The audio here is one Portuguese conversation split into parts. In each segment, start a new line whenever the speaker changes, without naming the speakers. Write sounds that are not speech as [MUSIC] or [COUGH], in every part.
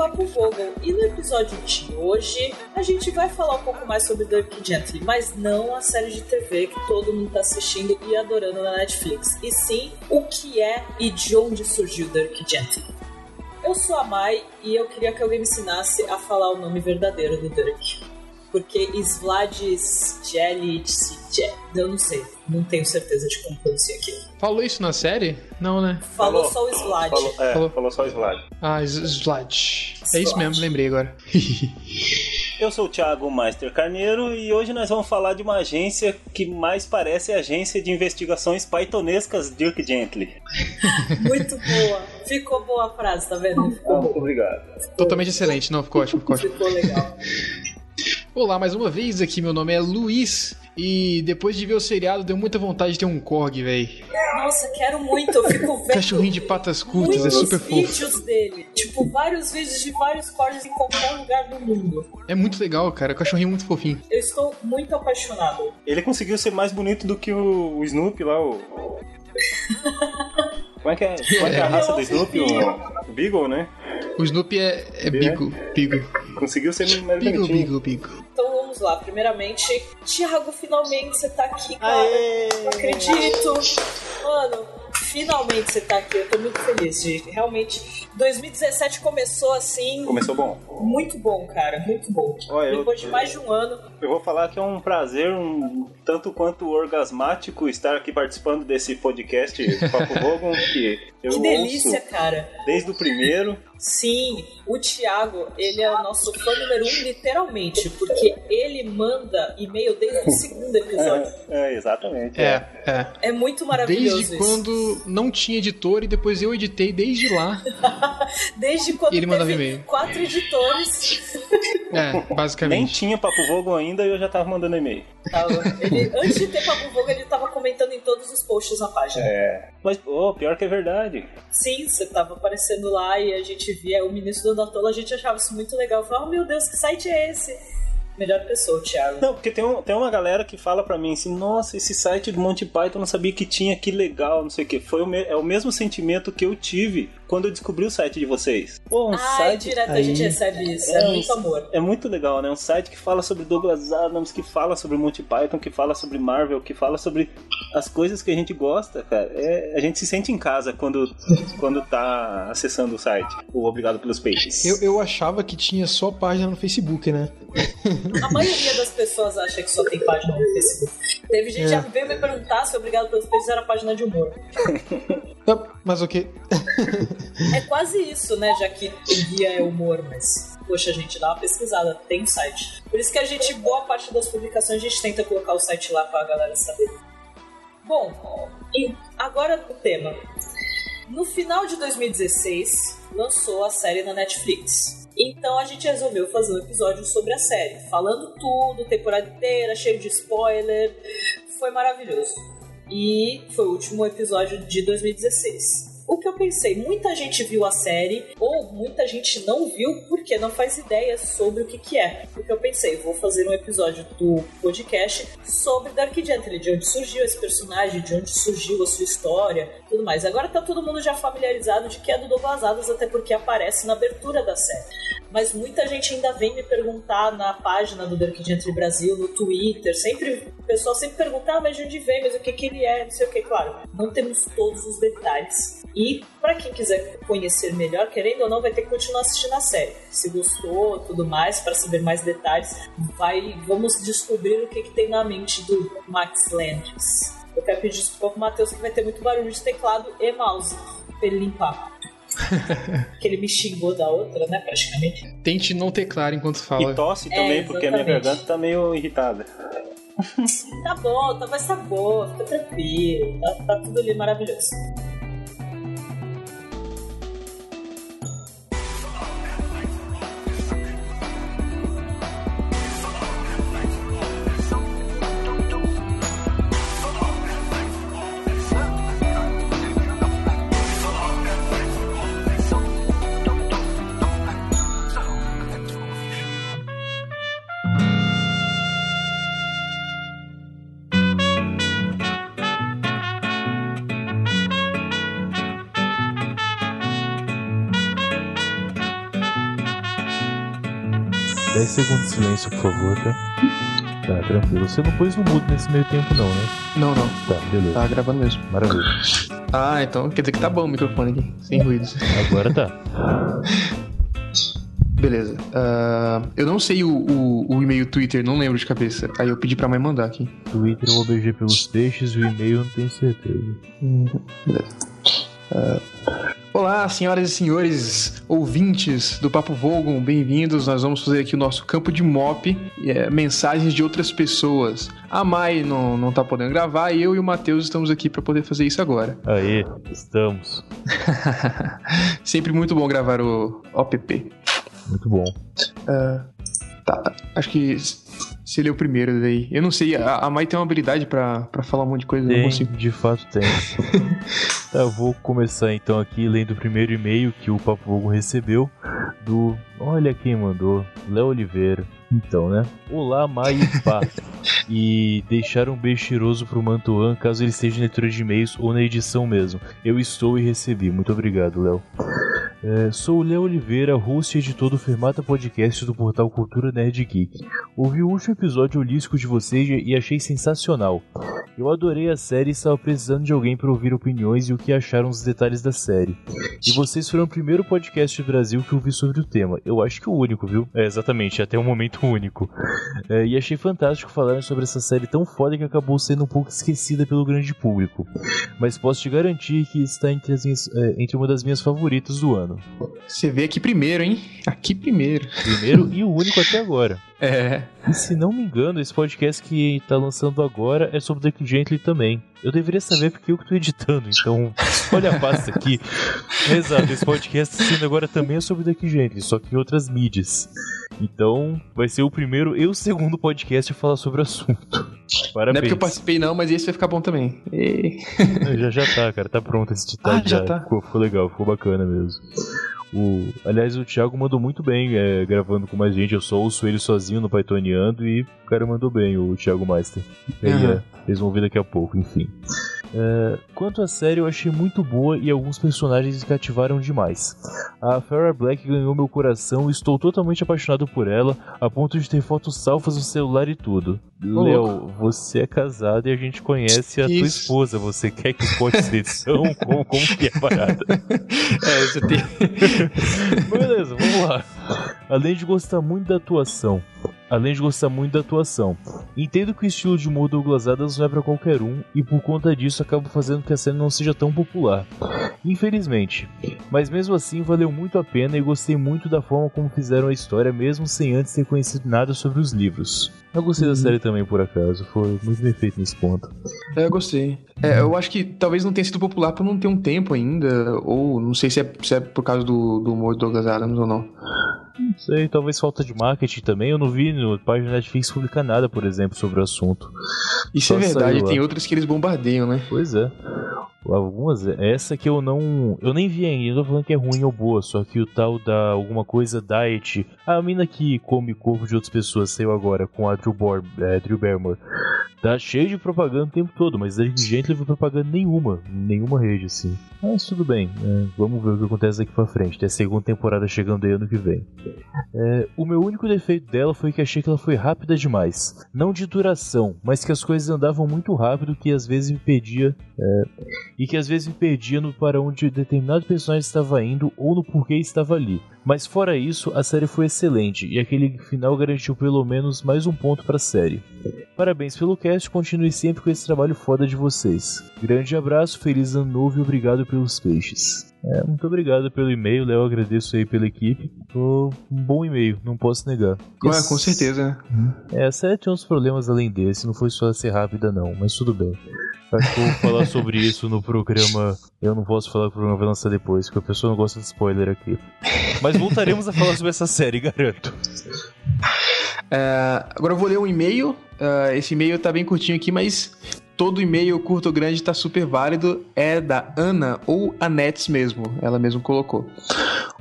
Papo Vogel. E no episódio de hoje, a gente vai falar um pouco mais sobre Dirk Gently, mas não a série de TV que todo mundo tá assistindo e adorando na Netflix, e sim o que é e de onde surgiu Dirk Gently. Eu sou a Mai e eu queria que alguém me ensinasse a falar o nome verdadeiro do Dirk. Porque Svladis Jelic, eu não sei, não tenho certeza de como pronunciar aquilo.
Falou isso na série? Não, né?
Falou, só o Slad.
Falou, é,
Falou.
falou só o Slad.
Ah, S- Slad. É isso mesmo, lembrei agora. [LAUGHS]
Eu sou o Thiago Meister Carneiro e hoje nós vamos falar de uma agência que mais parece a agência de investigações pythonescas Dirk Gently. [LAUGHS]
Muito boa. Ficou boa a frase, tá vendo? Ficou,
Muito obrigado.
Totalmente excelente, não, ficou ótimo, ficou ótimo.
ficou legal. [LAUGHS]
Olá, mais uma vez aqui, meu nome é Luiz. E depois de ver o seriado, deu muita vontade de ter um Korg, véi.
Nossa, quero muito. Eu fico vendo
Cachorrinho de patas curtas, é super fofo.
vídeos dele. Tipo, vários vídeos de vários cortes em qualquer lugar do mundo.
É muito legal, cara. Cachorrinho muito fofinho.
Eu estou muito apaixonado.
Ele conseguiu ser mais bonito do que o, o Snoopy lá, o. Como é que é, como é, que é a raça do Snoopy? O, o Beagle, né?
O Snoopy é, é Beagle. Beagle.
Conseguiu ser mais bonitinho.
Beagle, Beagle.
Então vamos lá. Primeiramente, Thiago, finalmente você tá aqui, cara.
Aê!
Não acredito. Mano, finalmente você tá aqui. Eu tô muito feliz de realmente. 2017 começou assim.
Começou bom.
Muito bom, cara. Muito bom.
Eu-
Depois de mais de um ano.
Eu vou falar que é um prazer, um tanto quanto orgasmático, estar aqui participando desse podcast Papo [LAUGHS] Vogon, que eu
que delícia,
ouço
cara.
desde o primeiro.
Sim, o Thiago, ele é o nosso fã número um, literalmente, porque ele manda e-mail desde o segundo episódio. [LAUGHS]
É, exatamente.
É, é.
É muito maravilhoso
Desde
isso.
quando não tinha editor e depois eu editei desde lá. [LAUGHS]
Desde quando
ele mandava e-mail.
quatro editores.
É,
Nem
basicamente.
tinha Papo Vogon ainda e eu já tava mandando e-mail.
Tava- ele, antes de ter Papo Vogo, ele tava comentando em todos os posts na página.
É. Mas, oh, pior que é verdade.
Sim, você tava aparecendo lá e a gente via o ministro do Anatola, a gente achava isso muito legal. Falava, oh, meu Deus, que site é esse? Melhor pessoa, o Thiago.
Não, porque tem, um, tem uma galera que fala pra mim assim, nossa, esse site do Monty Python eu não sabia que tinha, que legal, não sei o que. Foi o me- é o mesmo sentimento que eu tive quando eu descobri o site de vocês. Pô, um
Ai,
site.
direto a gente recebe isso. É,
É,
muito amor.
É muito legal, né? Um site que fala sobre Douglas Adams, que fala sobre Monty Python, que fala sobre Marvel, que fala sobre as coisas que a gente gosta, cara. É, a gente se sente em casa quando, quando tá acessando o site. O Obrigado pelos Peixes.
Eu, eu achava que tinha só página no Facebook, né?
A maioria das pessoas acha que só tem página no Facebook. Teve gente que já veio me perguntar se Obrigado pelos Peixes era página de humor.
Mas ok.
É quase isso, né? Já que o guia é humor, mas. Poxa, gente, dá uma pesquisada, tem site. Por isso que a gente, boa parte das publicações, a gente tenta colocar o site lá pra galera saber. Bom, e agora o tema. No final de 2016, lançou a série na Netflix. Então a gente resolveu fazer um episódio sobre a série, falando tudo, temporada inteira, cheio de spoiler. Foi maravilhoso. E foi o último episódio de 2016. O que eu pensei, muita gente viu a série, ou muita gente não viu porque não faz ideia sobre o que, que é. O que eu pensei, vou fazer um episódio do podcast sobre Dark Gently, de onde surgiu esse personagem, de onde surgiu a sua história, tudo mais. Agora tá todo mundo já familiarizado de que é do Adams, até porque aparece na abertura da série. Mas muita gente ainda vem me perguntar na página do Dark Gently Brasil, no Twitter, sempre, o pessoal sempre pergunta, ah, mas de onde vem, mas o que que ele é, não sei o que, claro. Não temos todos os detalhes. E para quem quiser conhecer melhor, querendo ou não, vai ter que continuar assistindo a série. Se gostou, tudo mais, para saber mais detalhes, vai, vamos descobrir o que, que tem na mente do Max Landis. Eu quero pedir desculpa pro Matheus que vai ter muito barulho de teclado e mouse pra ele limpar. [LAUGHS] que ele me xingou da outra, né, praticamente.
Tente não teclar enquanto fala.
E tosse
É,
também, porque a minha garganta tá meio irritada.
Tá bom, tá, mas tá boa, fica tranquilo, tá, tá tudo ali maravilhoso.
10 segundos de silêncio, por favor, tá? Tá, tranquilo. Você não pôs no mudo nesse meio tempo, não, né?
Não, não.
Tá, beleza.
Tá gravando mesmo.
Maravilha.
Ah, então quer dizer que tá bom o microfone aqui, sem ruídos.
Agora tá.
Beleza. Ah, eu não sei o, o, o e-mail Twitter, não lembro de cabeça. Aí eu pedi pra mãe mandar aqui.
Twitter é o OBG pelos peixes, o e-mail eu não tenho certeza.
Beleza. Ah, olá, senhoras e senhores ouvintes do Papo Vogon, bem-vindos. Nós vamos fazer aqui o nosso campo de mop, é, mensagens de outras pessoas. A Mai não, não tá podendo gravar e eu e o Matheus estamos aqui pra poder fazer isso agora.
Aê, estamos. [LAUGHS]
Sempre muito bom gravar o OPP.
Muito bom.
Tá, acho que se ele é o primeiro daí. Eu não sei, a, a Mai tem uma habilidade pra, pra falar um monte de coisa, eu não
Tem,
consigo.
de fato tem. [LAUGHS] tá, eu vou começar então aqui lendo o primeiro e-mail que o Papo Vogo recebeu do. Olha quem mandou, Léo Oliveira. Então, né? Olá, Mai e Pá. e deixar um beijo cheiroso pro Mantuan caso ele esteja em leitura de e-mails ou na edição mesmo. Eu estou e recebi. Muito obrigado, Léo. É, sou o Léo Oliveira, host e editor do Fermata Podcast do portal Cultura Nerd Geek. Ouvi o último episódio holístico de vocês e achei sensacional. Eu adorei a série e estava precisando de alguém para ouvir opiniões e o que acharam dos detalhes da série. E vocês foram o primeiro podcast do Brasil que eu vi sobre o tema. Eu acho que o único, viu? É, exatamente, até o momento [LAUGHS] único. É, e achei fantástico falarem sobre essa série tão foda que acabou sendo um pouco esquecida pelo grande público. Mas posso te garantir que está entre, as minhas- é, entre uma das minhas favoritas do ano.
Você vê aqui primeiro, hein? Aqui primeiro.
Primeiro e o único até agora. [LAUGHS]
É.
E se não me engano, esse podcast que tá lançando agora é sobre Duck Gently também. Eu deveria saber porque eu que tô editando, então [LAUGHS] olha a pasta aqui. Exato, esse podcast sendo agora também é sobre Duck Gently, só que em outras mídias. Então vai ser o primeiro e o segundo podcast a falar sobre o assunto. [LAUGHS]
Não é
Parabéns.
porque eu participei, não, mas esse vai ficar bom também. E-
Já já tá, cara, tá pronto esse ditado
Ah, já tá.
Ficou, ficou legal, ficou bacana mesmo. O, aliás, o Thiago mandou muito bem é, gravando com mais gente. Eu só ouço ele sozinho no Pythoniando e o cara mandou bem, o Thiago Meister. E aí, é, vocês vão ver daqui a pouco, enfim. É, quanto à série, eu achei muito boa e alguns personagens me cativaram demais. A Farrah Black ganhou meu coração e estou totalmente apaixonado por ela, a ponto de ter fotos salvas no celular e tudo. Léo, você é casado e a gente conhece a tua
Isso.
esposa. Você quer que corte essa edição? [LAUGHS] como, como que é a parada?
É, você tem. [LAUGHS]
Beleza, vamos lá. Além de gostar muito da atuação. Além de gostar muito da atuação. Entendo que o estilo de humor do Douglas Adams não é pra qualquer um, e por conta disso acaba fazendo que a série não seja tão popular. Infelizmente. Mas mesmo assim valeu muito a pena e gostei muito da forma como fizeram a história, mesmo sem antes ter conhecido nada sobre os livros. Eu gostei da série também, por acaso. Foi muito bem feito nesse ponto.
É, eu gostei. É, eu acho que talvez não tenha sido popular por não ter um tempo ainda, ou não sei se é, se é por causa do, do humor do Douglas Adams ou não.
Não sei, talvez falta de marketing também. Eu não vi no página Netflix publicar nada, por exemplo, sobre o assunto.
Isso
Só
é verdade, tem outras que eles bombardeiam, né?
Pois é. Algumas. Essa que eu não. Eu nem vi ainda, não tô falando que é ruim ou boa, só que o tal da alguma coisa diet. A mina que come corpo de outras pessoas saiu agora com a Drew, Bor, é, Drew Barrymore. Tá cheio de propaganda o tempo todo, mas a gente não viu propaganda nenhuma, nenhuma rede assim. Mas tudo bem, é, vamos ver o que acontece daqui pra frente. Tem a segunda temporada chegando aí ano que vem. É, o meu único defeito dela foi que achei que ela foi rápida demais. Não de duração, mas que as coisas andavam muito rápido que às vezes me perdia. é, e que às vezes me perdia no para onde determinado personagem estava indo ou no porquê estava ali. Mas fora isso, a série foi excelente e aquele final garantiu pelo menos mais um ponto para a série. Parabéns pelo cast, continue sempre com esse trabalho foda de vocês. Grande abraço, feliz ano novo e obrigado pelos peixes. É, muito obrigado pelo e-mail, Léo, agradeço aí pela equipe. Foi um bom e-mail, não posso negar.
Ué, com certeza. né?
É, série tinha uns problemas além desse, não foi só ser rápida não, mas tudo bem. Acho que eu vou falar sobre [LAUGHS] isso no programa. Eu não posso falar que o programa vai lançar depois, porque a pessoa não gosta de spoiler aqui. Mas voltaremos a falar sobre essa série, garanto.
É, agora eu vou ler um e-mail. É, esse e-mail tá bem curtinho aqui, mas todo e-mail curto ou grande tá super válido. É da Ana ou Anetes mesmo. Ela mesmo colocou.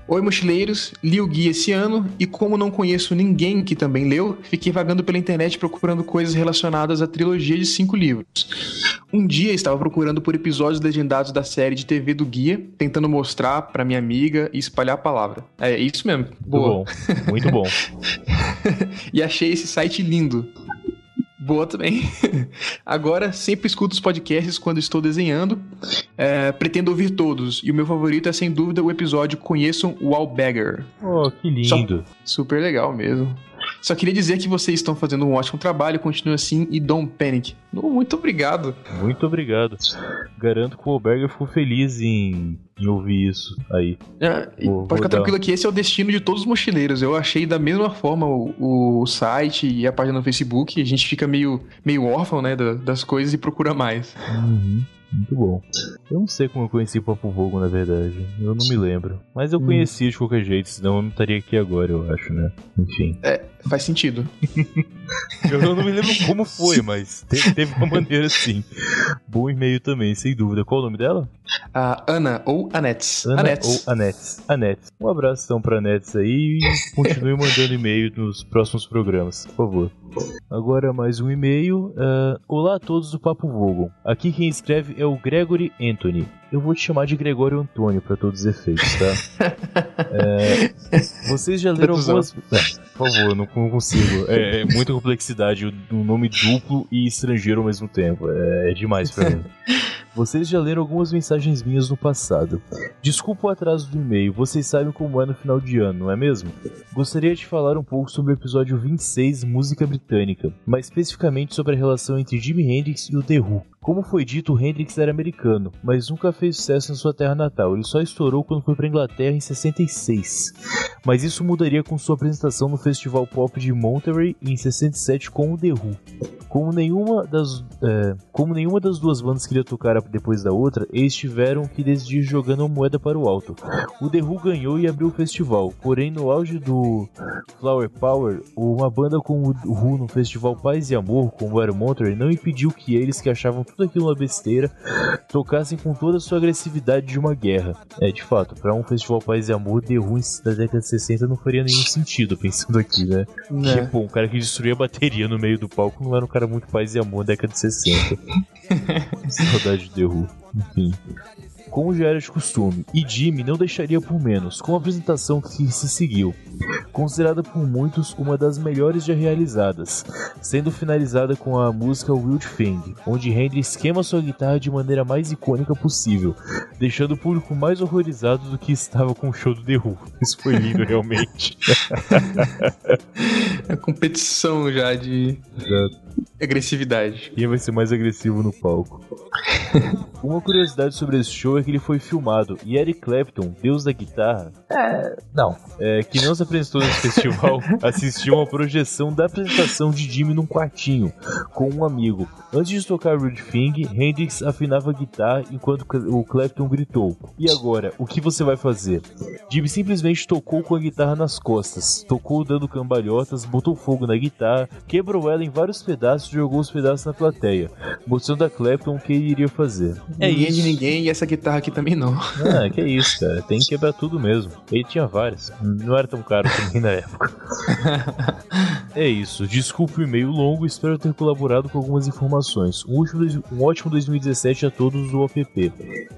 Oi, mochileiros. Li o guia esse ano e, como não conheço ninguém que também leu, fiquei vagando pela internet procurando coisas relacionadas à trilogia de cinco livros. Um dia estava procurando por episódios legendados da série de TV do guia, tentando mostrar para minha amiga e espalhar a palavra. É isso mesmo.
Muito
Boa.
bom. Muito bom. [LAUGHS]
e achei esse site lindo. Boa também. [LAUGHS] Agora, sempre escuto os podcasts quando estou desenhando. É, pretendo ouvir todos. E o meu favorito é, sem dúvida, o episódio Conheçam o Albagger.
Oh, que lindo.
Super legal mesmo. Só queria dizer que vocês estão fazendo um ótimo trabalho, continue assim e don't panic. Muito obrigado.
Muito obrigado. Garanto que o Alberger ficou feliz em, em ouvir isso aí.
É,
Vou-
pode
vou
ficar
dar-
tranquilo que esse é o destino de todos os mochileiros. Eu achei da mesma forma o, o site e a página no Facebook. A gente fica meio, meio órfão, né, da- das coisas e procura mais.
Uhum. Muito bom. Eu não sei como eu conheci Papo Vogo, na verdade. Eu não me lembro. Mas eu
Hum.
conhecia de qualquer jeito, senão eu não estaria aqui agora, eu acho, né? Enfim.
Faz sentido.
Eu não me lembro como foi, [LAUGHS] mas te- teve uma maneira assim. Bom e-mail também, sem dúvida. Qual o nome dela?
A Ana ou Anetes.
Ana
Anetes.
ou Anetes. Anetes. Um abraço então pra Anetes aí e continue mandando e-mail nos próximos programas, por favor. Agora mais um e-mail. ah, Olá a todos do Papo Vogon. Aqui quem escreve é o Gregory Anthony. Eu vou te chamar de Gregório Antônio pra todos os efeitos, tá? [LAUGHS] É, vocês já leram algumas. É, por favor, não, não consigo. É, é muita complexidade, um nome duplo e estrangeiro ao mesmo tempo. É, é demais pra mim. [LAUGHS] Vocês já leram algumas mensagens minhas no passado. Desculpa o atraso do e-mail, vocês sabem como é no final de ano, não é mesmo? Gostaria de falar um pouco sobre o episódio 26, Música Britânica, mais especificamente sobre a relação entre Jimi Hendrix e o The Who. Como foi dito, o Hendrix era americano, mas nunca fez sucesso na sua terra natal. Ele só estourou quando foi para Inglaterra em 66. Mas isso mudaria com sua apresentação no Festival Pop de Monterey em 67 com o The Who. Como nenhuma das, é, como nenhuma das duas bandas queria tocar depois da outra, eles tiveram que decidir jogando uma moeda para o alto. O The Who ganhou e abriu o festival, porém no auge do Flower Power, uma banda como o Who no festival Paz e Amor, como era o Monterey, não impediu que eles, que achavam tudo aquilo uma besteira, tocassem com toda a sua agressividade de uma guerra. É, de fato, para um festival Paz e Amor, The Who da década de 60 não faria nenhum sentido, pensando aqui, né?
Né?
Que, pô, um cara que destruía a bateria no meio do palco não era um cara muito paz e amor na década de 60. [LAUGHS] Saudade de The Who. Enfim. Como já era de costume, e Jimmy não deixaria por menos, com a apresentação que se seguiu. Considerada por muitos uma das melhores já realizadas, sendo finalizada com a música Wild Thing, onde Hendrix queima sua guitarra de maneira mais icônica possível, deixando o público mais horrorizado do que estava com o show do The Who. Isso foi lindo, realmente. [LAUGHS]
É competição já de agressividade.
Quem vai ser mais agressivo no palco? [LAUGHS] Uma curiosidade sobre esse show é que ele foi filmado e Eric Clapton, deus da guitarra, é, não, é, que não se apresentou nesse festival, [LAUGHS] assistiu a uma projeção da apresentação de Jimmy num quartinho com um amigo. Antes de tocar Rude Thing, Hendrix afinava a guitarra enquanto o Clapton gritou: E agora, o que você vai fazer? Jimmy simplesmente tocou com a guitarra nas costas, tocou dando cambalhotas, botou fogo na guitarra, quebrou ela em vários pedaços e jogou os pedaços na plateia, mostrando a Clapton o que ele iria fazer. É
ninguém é de ninguém e essa guitarra aqui também não.
Ah, que isso, cara. Tem que quebrar tudo mesmo. Ele tinha várias. Não era tão caro também na época. [LAUGHS] É isso. Desculpe o e-mail longo, espero ter colaborado com algumas informações. Um, último um ótimo 2017 a todos do OPP.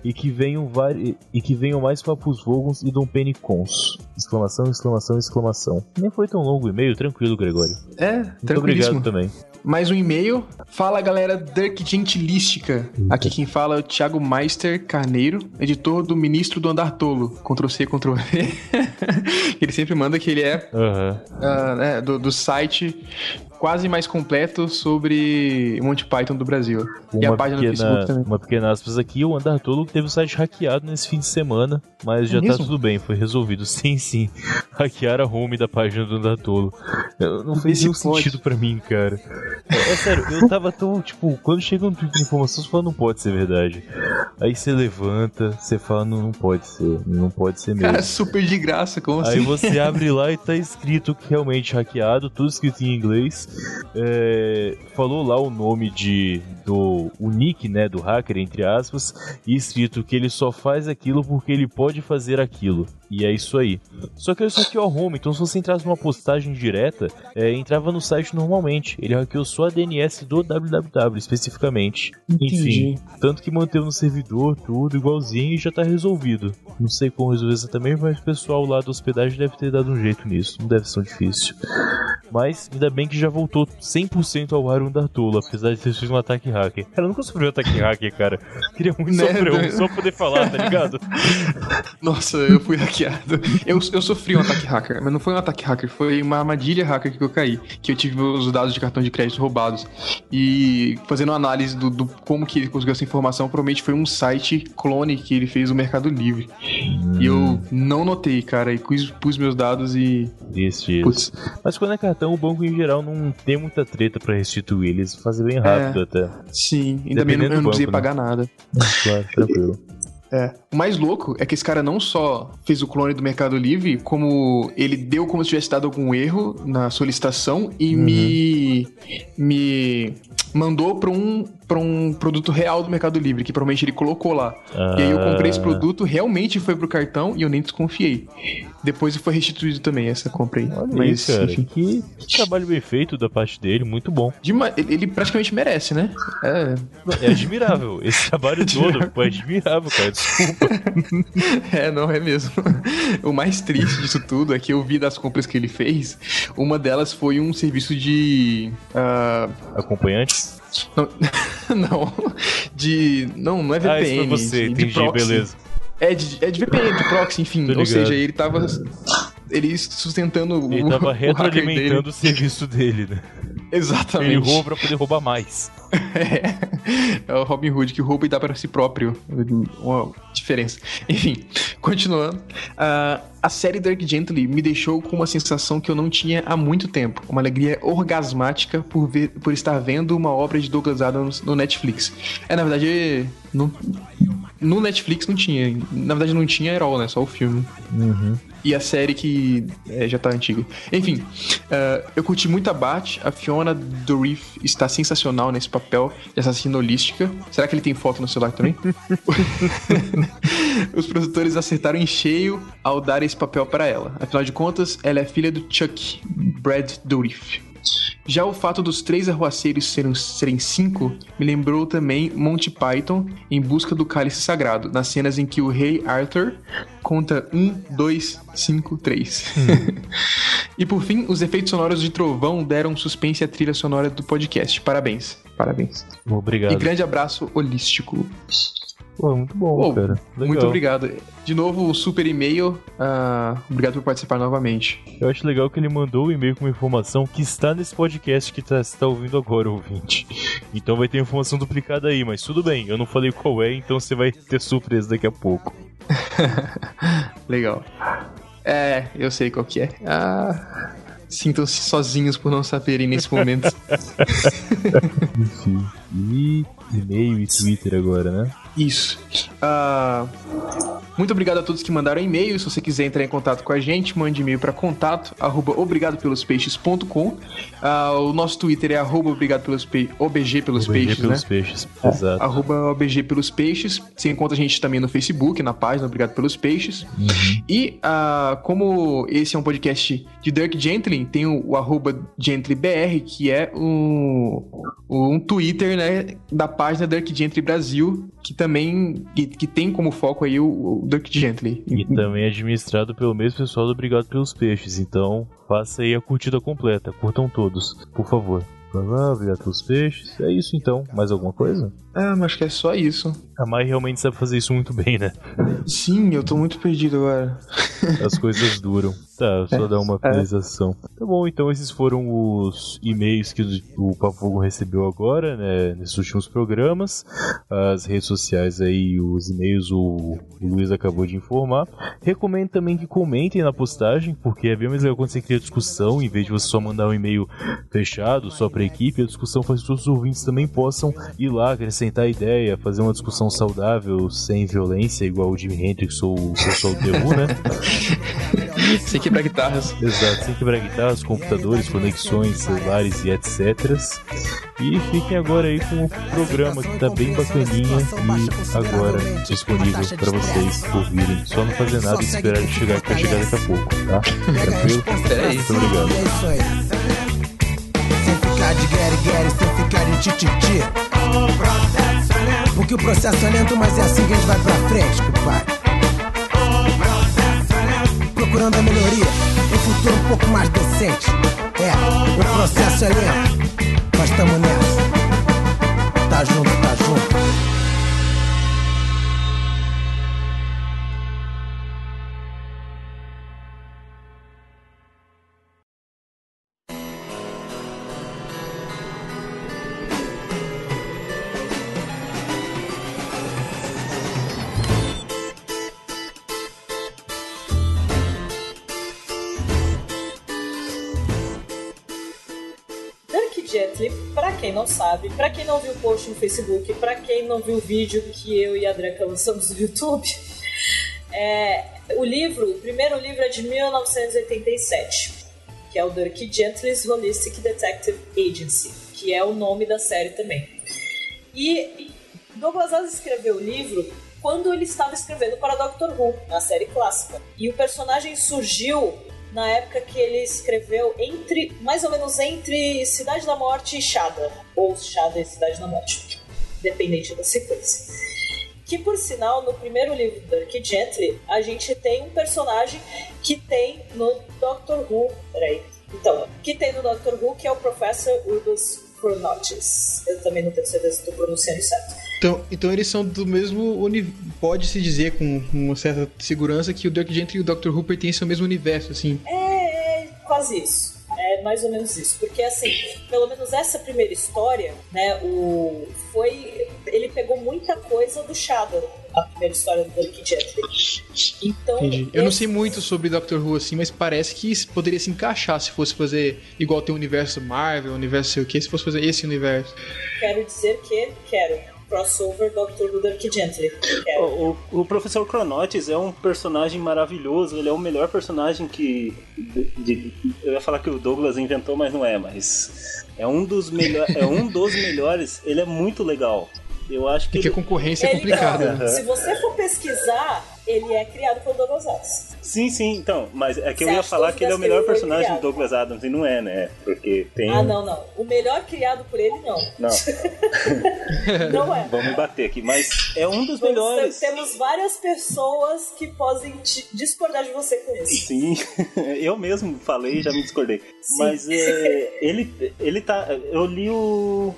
E que venham, vari... e que venham mais papos vogons e Dom Penny Cons. Exclamação, exclamação, exclamação. Nem foi tão longo o e-mail, tranquilo, Gregório.
É,
Muito obrigado também.
Mais um e-mail. Fala galera Dirk Gentilística. Aqui quem fala é o Thiago Meister Carneiro, editor do Ministro do Andar Tolo. Ctrl C, Ctrl V. [LAUGHS] ele sempre manda que ele é ah, né, do, do site quase mais completo sobre Monty Python do Brasil. e a
Uma
página do Facebook
pequena,
também.
uma pequena aspas aqui, o Andar Tolo teve o site hackeado nesse fim de semana, mas já tá
mesmo?
tudo bem, foi resolvido. [LAUGHS] Sim, sim. Hackearam a home da página do Andar Tolo. Não fez nenhum
pode.
sentido pra mim, cara. É, é sério, eu tava tão, tipo, quando chega um tweet de informação, você fala, não pode ser verdade. Aí você levanta, você fala, não, não pode ser, não pode ser mesmo.
Cara, super de graça, como
Aí
assim?
você [LAUGHS] abre lá e tá escrito que realmente hackeado, tudo escrito em inglês. É, falou lá o nome de do o nick, né, do hacker entre aspas, e escrito que ele só faz aquilo porque ele pode fazer aquilo. E é isso aí. Só que isso aqui é o home, então se você entrasse numa postagem direta, é, entrava no site normalmente. Ele hackeou só a DNS do www especificamente. Entendi. Enfim, tanto que manteve no servidor tudo igualzinho e já tá resolvido. Não sei como resolver exatamente, mas o pessoal lá do hospedagem deve ter dado um jeito nisso. Não deve ser tão difícil. Mas ainda bem que já voltou 100% ao um da Tula, apesar de ter sido um ataque hacker. Cara, eu nunca sofri um ataque hacker, cara. Queria muito né? sofrer um, só poder falar, tá ligado? [LAUGHS]
Nossa, eu fui hackeado. Eu, eu sofri um ataque hacker, mas não foi um ataque hacker, foi uma armadilha hacker que eu caí. Que eu tive os dados de cartão de crédito roubados. E fazendo análise do, do como que ele conseguiu essa informação, provavelmente foi um site clone que ele fez no Mercado Livre. E eu hum. não notei, cara, e pus, pus meus dados e.
Isso, isso. Mas quando é cartão, o banco em geral não tem muita treta para restituir. Eles fazem bem rápido é, até.
Sim, ainda bem eu não precisei né? pagar nada.
Claro, tranquilo. [LAUGHS]
É. O mais louco é que esse cara não só fez o clone do Mercado Livre, como ele deu como se tivesse dado algum erro na solicitação e uhum. me. me mandou para um, pra um produto real do Mercado Livre, que provavelmente ele colocou lá. Ah. E aí eu comprei esse produto, realmente foi pro cartão e eu nem desconfiei. Depois foi restituído também essa compra aí.
Olha Mas, aí, cara. Que, que, trabalho bem feito da parte dele, muito bom.
ele praticamente merece, né?
É, é admirável. Esse trabalho [LAUGHS] todo foi admirável, cara. Desculpa. [LAUGHS]
é, não é mesmo. O mais triste disso tudo é que eu vi das compras que ele fez, uma delas foi um serviço de. Uh...
Acompanhante?
Não, [LAUGHS] não, de. Não, não é VPN. Ah,
você, de, entendi, de beleza.
É de, é de VPN, de proxy, enfim. Ou seja, ele tava. Ele sustentando
ele o. tava [LAUGHS] retroalimentando o serviço dele, né?
Exatamente.
Ele rouba pra poder roubar mais. [LAUGHS]
É, o Robin Hood que rouba e dá para si próprio. Uma diferença. Enfim, continuando. Uh, a série Dark Gently me deixou com uma sensação que eu não tinha há muito tempo. Uma alegria orgasmática por, ver, por estar vendo uma obra de Douglas Adams no Netflix. É, na verdade, no, no Netflix não tinha. Na verdade, não tinha Herol, né? Só o filme.
Uhum
e a série que é, já tá antiga. Enfim, uh, eu curti muito a Bat. A Fiona do Reef está sensacional nesse papel de assassina holística. Será que ele tem foto no celular também? [LAUGHS] Os produtores acertaram em cheio ao dar esse papel para ela. Afinal de contas, ela é filha do Chuck, Brad Dourif. Já o fato dos três arruaceiros serem, serem cinco me lembrou também Monty Python em busca do cálice sagrado, nas cenas em que o rei Arthur conta um, dois, cinco, três. Hum. [LAUGHS] e por fim, os efeitos sonoros de trovão deram suspense à trilha sonora do podcast. Parabéns. Parabéns.
Obrigado.
E grande abraço holístico.
Pô, muito bom, Pô, cara.
Legal. Muito obrigado. De novo, o super e-mail. Uh, obrigado por participar novamente.
Eu acho legal que ele mandou o um e-mail com uma informação que está nesse podcast que tá, você está ouvindo agora, ouvinte. Então vai ter informação duplicada aí, mas tudo bem, eu não falei qual é, então você vai ter surpresa daqui a pouco. [LAUGHS]
legal. É, eu sei qual que é. Ah, Sintam-se sozinhos por não saberem nesse momento. [LAUGHS] [LAUGHS]
Enfim. E e-mail e Twitter agora, né?
Isso. Uh, muito obrigado a todos que mandaram e-mail. Se você quiser entrar em contato com a gente, mande e-mail para contato arroba obrigadopelospeixes.com. Uh, o nosso Twitter é arroba obrigado pelos pe... obg pelos OBG peixes,
pelos
né?
peixes, é, exato.
Arroba obg pelos peixes. Você encontra a gente também no Facebook, na página Obrigado pelos Peixes. Uhum. E uh, como esse é um podcast de Dirk Gently, tem o, o arroba GentlyBR, que é um, um Twitter né, da página Dirk Gently Brasil, que também que, que tem como foco aí o, o Dirk Gently.
E também é administrado pelo mesmo pessoal do Obrigado pelos Peixes, então faça aí a curtida completa, curtam todos, por favor. Obrigado pelos peixes. É isso então. Mais alguma coisa?
Ah, mas acho que é só isso.
A Mai realmente sabe fazer isso muito bem, né?
Sim, eu tô muito perdido agora. [LAUGHS]
As coisas duram. Tá, só é, dar uma é. atualização. É. Tá bom, então esses foram os e-mails que o Papo Fogo recebeu agora, né, nesses últimos programas. As redes sociais aí, os e-mails o, o Luiz acabou de informar. Recomendo também que comentem na postagem, porque é bem mais legal quando você cria discussão, em vez de você só mandar um e-mail fechado, só pra equipe, a discussão faz que todos os ouvintes também possam ir lá, acrescentar ideia, fazer uma discussão saudável, sem violência, igual o Jimi Hendrix ou o pessoal do Who, né? [LAUGHS]
sem quebrar guitarras.
Exato, sem quebrar guitarras, computadores, conexões, celulares e etc. E fiquem agora aí com o programa que tá bem bacaninha e agora disponível para vocês ouvirem. Só não fazer nada e esperar chegar para chegar daqui a pouco, tá? Tranquilo?
Peraí.
Muito obrigado.
De guerre-guerre, sem ficar de tititi. Porque o processo é lento, mas é assim que a gente vai pra frente, compadre. Procurando a melhoria, um futuro um pouco mais decente. É, o processo é lento, mas tamo nessa. Tá junto, tá junto.
Sabe, pra quem não viu o post no Facebook, pra quem não viu o vídeo que eu e a Dranca lançamos no YouTube, [LAUGHS] é, o livro, o primeiro livro é de 1987, que é o Dirk Gently's Holistic Detective Agency, que é o nome da série também. E Douglas Adams escreveu o livro quando ele estava escrevendo para Doctor Who, na série clássica. E o personagem surgiu na época que ele escreveu entre, mais ou menos entre Cidade da Morte e Shada, ou Shada e Cidade da Morte, dependente da sequência. Que por sinal, no primeiro livro do Dirk Gently, a gente tem um personagem que tem no Doctor Who. Peraí. Então, que tem no Doctor Who, que é o Professor Urbus Chronotis. Eu também não tenho certeza se estou pronunciando certo.
Então, então eles são do mesmo. Pode-se dizer com uma certa segurança que o Dirk Gently e o Dr. Who pertencem ao mesmo universo, assim.
É, é quase isso. É mais ou menos isso. Porque, assim, pelo menos essa primeira história, né, o... Foi... Ele pegou muita coisa do Shadow, a primeira história do Dirk Gently. Então...
Entendi. Eu não sei muito sobre Doctor Who assim, mas parece que poderia se encaixar se fosse fazer igual tem o universo Marvel, o universo sei o que, se fosse fazer esse universo.
Quero dizer que quero. Crossover Doctor Who Dirk Gently. Quero.
O, o, o professor Cronotes é um personagem maravilhoso, ele é o melhor personagem que. de- de- eu ia falar que o Douglas inventou, mas não é, mas. É um dos, melhor, é um dos melhores, ele é muito legal. Eu acho que.
Porque a
ele-
concorrência é
Ele-
complicada. né?
Se você for pesquisar, ele é criado pelo Douglas Adams.
Sim, sim, então, mas é que eu
Você
ia
acha
falar
que
ele é o melhor personagem
foi
do Douglas Adams, e não é, né? Porque tem.
Ah, não, não. O melhor criado por ele, não.
Não, [LAUGHS]
Não é.
vamos me bater aqui, mas é um dos
Nós
melhores.
Temos várias pessoas que podem discordar de você com isso.
Sim, [LAUGHS] eu mesmo falei e já me discordei. Mas é, ele, ele tá. Eu li o.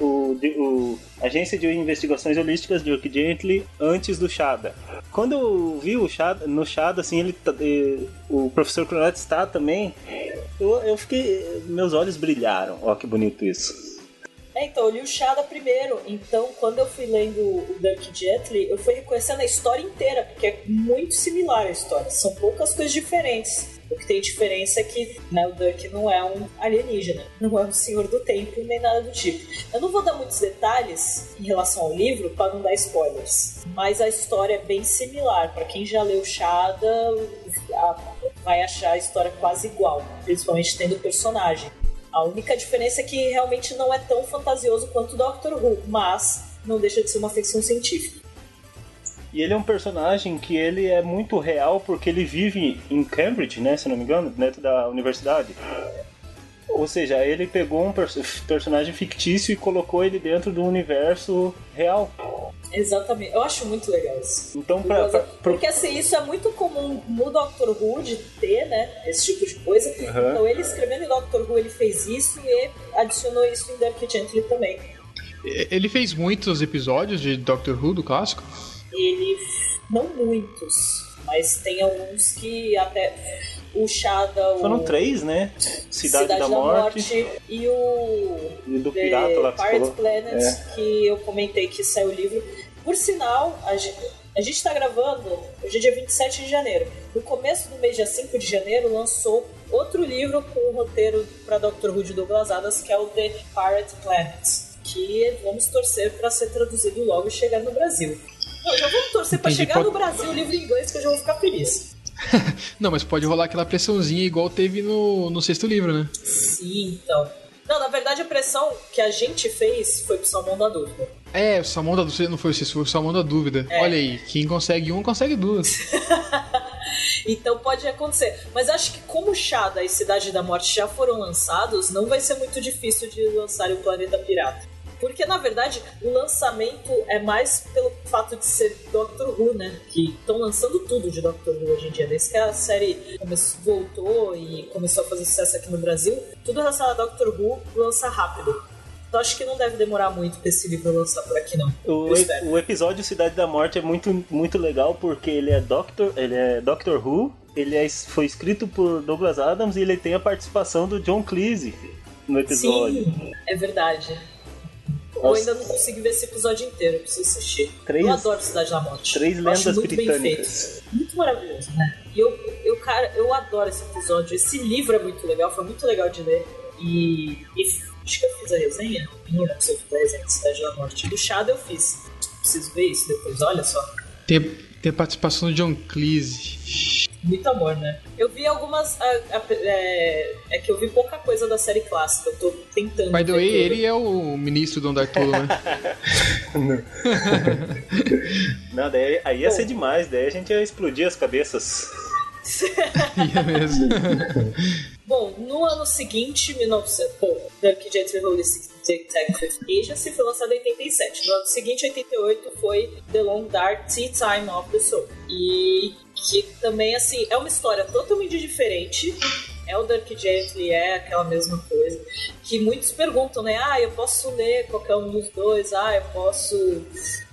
O, o Agência de Investigações Holísticas de Dirk Gently antes do Shada. Quando eu vi o Shada, no Shada, assim, ele tá- eh, o professor Cronetti está também, eu, eu fiquei. Meus olhos brilharam. Ó, que bonito isso.
É, então, eu li o Shada primeiro. Então, quando eu fui lendo o Dirk Gently, eu fui reconhecendo a história inteira, porque é muito similar a história. São poucas coisas diferentes. O que tem diferença é que né, o Dirk não é um alienígena, não é um senhor do tempo, nem nada do tipo. Eu não vou dar muitos detalhes em relação ao livro para não dar spoilers, mas a história é bem similar. Para quem já leu Shada, vai achar a história quase igual, principalmente tendo o personagem. A única diferença é que realmente não é tão fantasioso quanto o Doctor Who, mas não deixa de ser uma ficção científica.
E ele é um personagem que ele é muito real porque ele vive em Cambridge, né, se não me engano, dentro da universidade. Ou seja, ele pegou um perso- personagem fictício e colocou ele dentro do universo real.
Exatamente. Eu acho muito legal isso.
Então, pra, pra-
Porque assim, isso é muito comum no Doctor Who de ter, né? Esse tipo de coisa.
Aham.
Então ele escrevendo em Doctor Who, ele fez isso e adicionou isso em Dirk Gently também.
Ele fez muitos episódios de Doctor Who do clássico.
Ele. Não muitos, mas tem alguns que até. O Shadow.
foram três, né? Cidade, da, Morte,
e o
e do
The
Pirata lá que
Pirate. Planet,
É.
que eu comentei que saiu o livro. Por sinal, a gente, a gente tá gravando, hoje é dia 27 de janeiro. No começo do mês, dia 5 de janeiro, lançou outro livro com o roteiro para Dr. Who de Douglas Adams, que é o The Pirate Planet. que vamos torcer para ser traduzido logo e chegar no Brasil. Já vamos torcer para chegar
pode-
no Brasil o livro em inglês que eu já vou ficar feliz. [LAUGHS]
Não, mas pode rolar aquela pressãozinha igual teve no, no sexto livro, né?
Sim, então. Não, na verdade a pressão que a gente fez foi pro Salmão da Dúvida.
É, o Salmão da Dúvida não foi o sexto, foi o Salmão da Dúvida.
É.
Olha aí, quem consegue um, consegue duas. [LAUGHS]
Então pode acontecer. Mas acho que como Shada e Cidade da Morte já foram lançados, não vai ser muito difícil de lançar o Planeta Pirata. Porque, na verdade, o lançamento é mais pelo fato de ser Doctor Who, né? Que estão lançando tudo de Doctor Who hoje em dia. Desde que a série começou, voltou e começou a fazer sucesso aqui no Brasil, tudo relacionado a Doctor Who lança rápido. Então acho que não deve demorar muito pra esse livro lançar por aqui, não.
O,
espero.
o episódio Cidade da Morte é muito, muito legal porque ele é Doctor, ele é Doctor Who, ele é, foi escrito por Douglas Adams e ele tem a participação do John Cleese no episódio.
Sim, é verdade. Eu ainda não consegui ver esse episódio inteiro, eu preciso assistir.
Três-
eu adoro Cidade da Morte.
Três
Eu acho
lendas
muito bem
britânicas.
feito. Muito maravilhoso, né? E eu, eu, cara, eu adoro esse episódio. Esse livro é muito legal, foi muito legal de ler. E, e acho que eu fiz a resenha. Não lembro se eu fiz a resenha de Cidade da Morte. Do Shadow eu fiz. Preciso ver isso depois, olha só.
Tem, tem a participação do John Cleese.
Muito amor, né? Eu vi algumas. a- a- é, é que eu vi pouca coisa da série clássica. Eu tô tentando.
By the way,
tudo.
ele é o ministro do Andar Todo, né? [LAUGHS]
Não, daí, aí ia ser demais, daí a gente ia explodir as cabeças. [LAUGHS]
Ia mesmo.
Bom, no ano seguinte, 1900, bom, Dark Gently Holistic Detective Agency foi lançado em 87. No ano seguinte, 88, foi The Long Dark Tea Time of the Soul. E que também, assim, é uma história totalmente diferente. É o Dark Gently, é aquela mesma coisa. Que muitos perguntam, né? Ah, eu posso ler qualquer um dos dois. Ah, eu posso...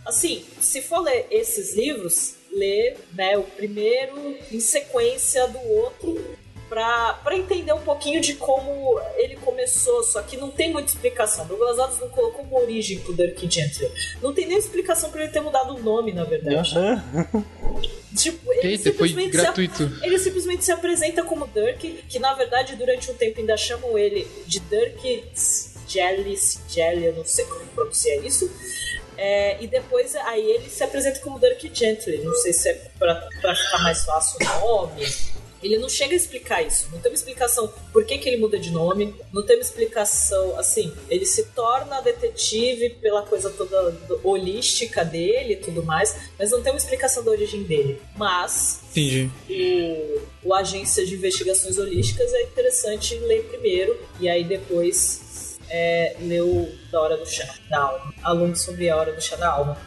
Assim, se for ler esses livros, ler né, o primeiro em sequência do outro pra, pra entender um pouquinho de como ele começou, só que não tem muita explicação. Douglas Adams não colocou uma origem pro Dirk Gently. Não tem nem explicação pra ele ter mudado o nome, na verdade. Tipo, ele
Eita, foi
simplesmente ele simplesmente se apresenta como Dirk, que na verdade durante um tempo ainda chamam ele de Dirk Jelly, Jelly, eu não sei como pronunciar isso. É, e depois aí ele se apresenta como Dirk Gently. Não sei se é pra, pra ficar mais fácil o nome. Ele não chega a explicar isso. Não tem uma explicação por que, que ele muda de nome. Não tem uma explicação. Assim, ele se torna detetive pela coisa toda holística dele e tudo mais. Mas não tem uma explicação da origem dele. Mas
Entendi.
o, o Agência de Investigações Holísticas é interessante ler primeiro e aí depois é, ler o Da Hora do Chá, da Alma. Aluno sobre a Hora do Chá da Alma.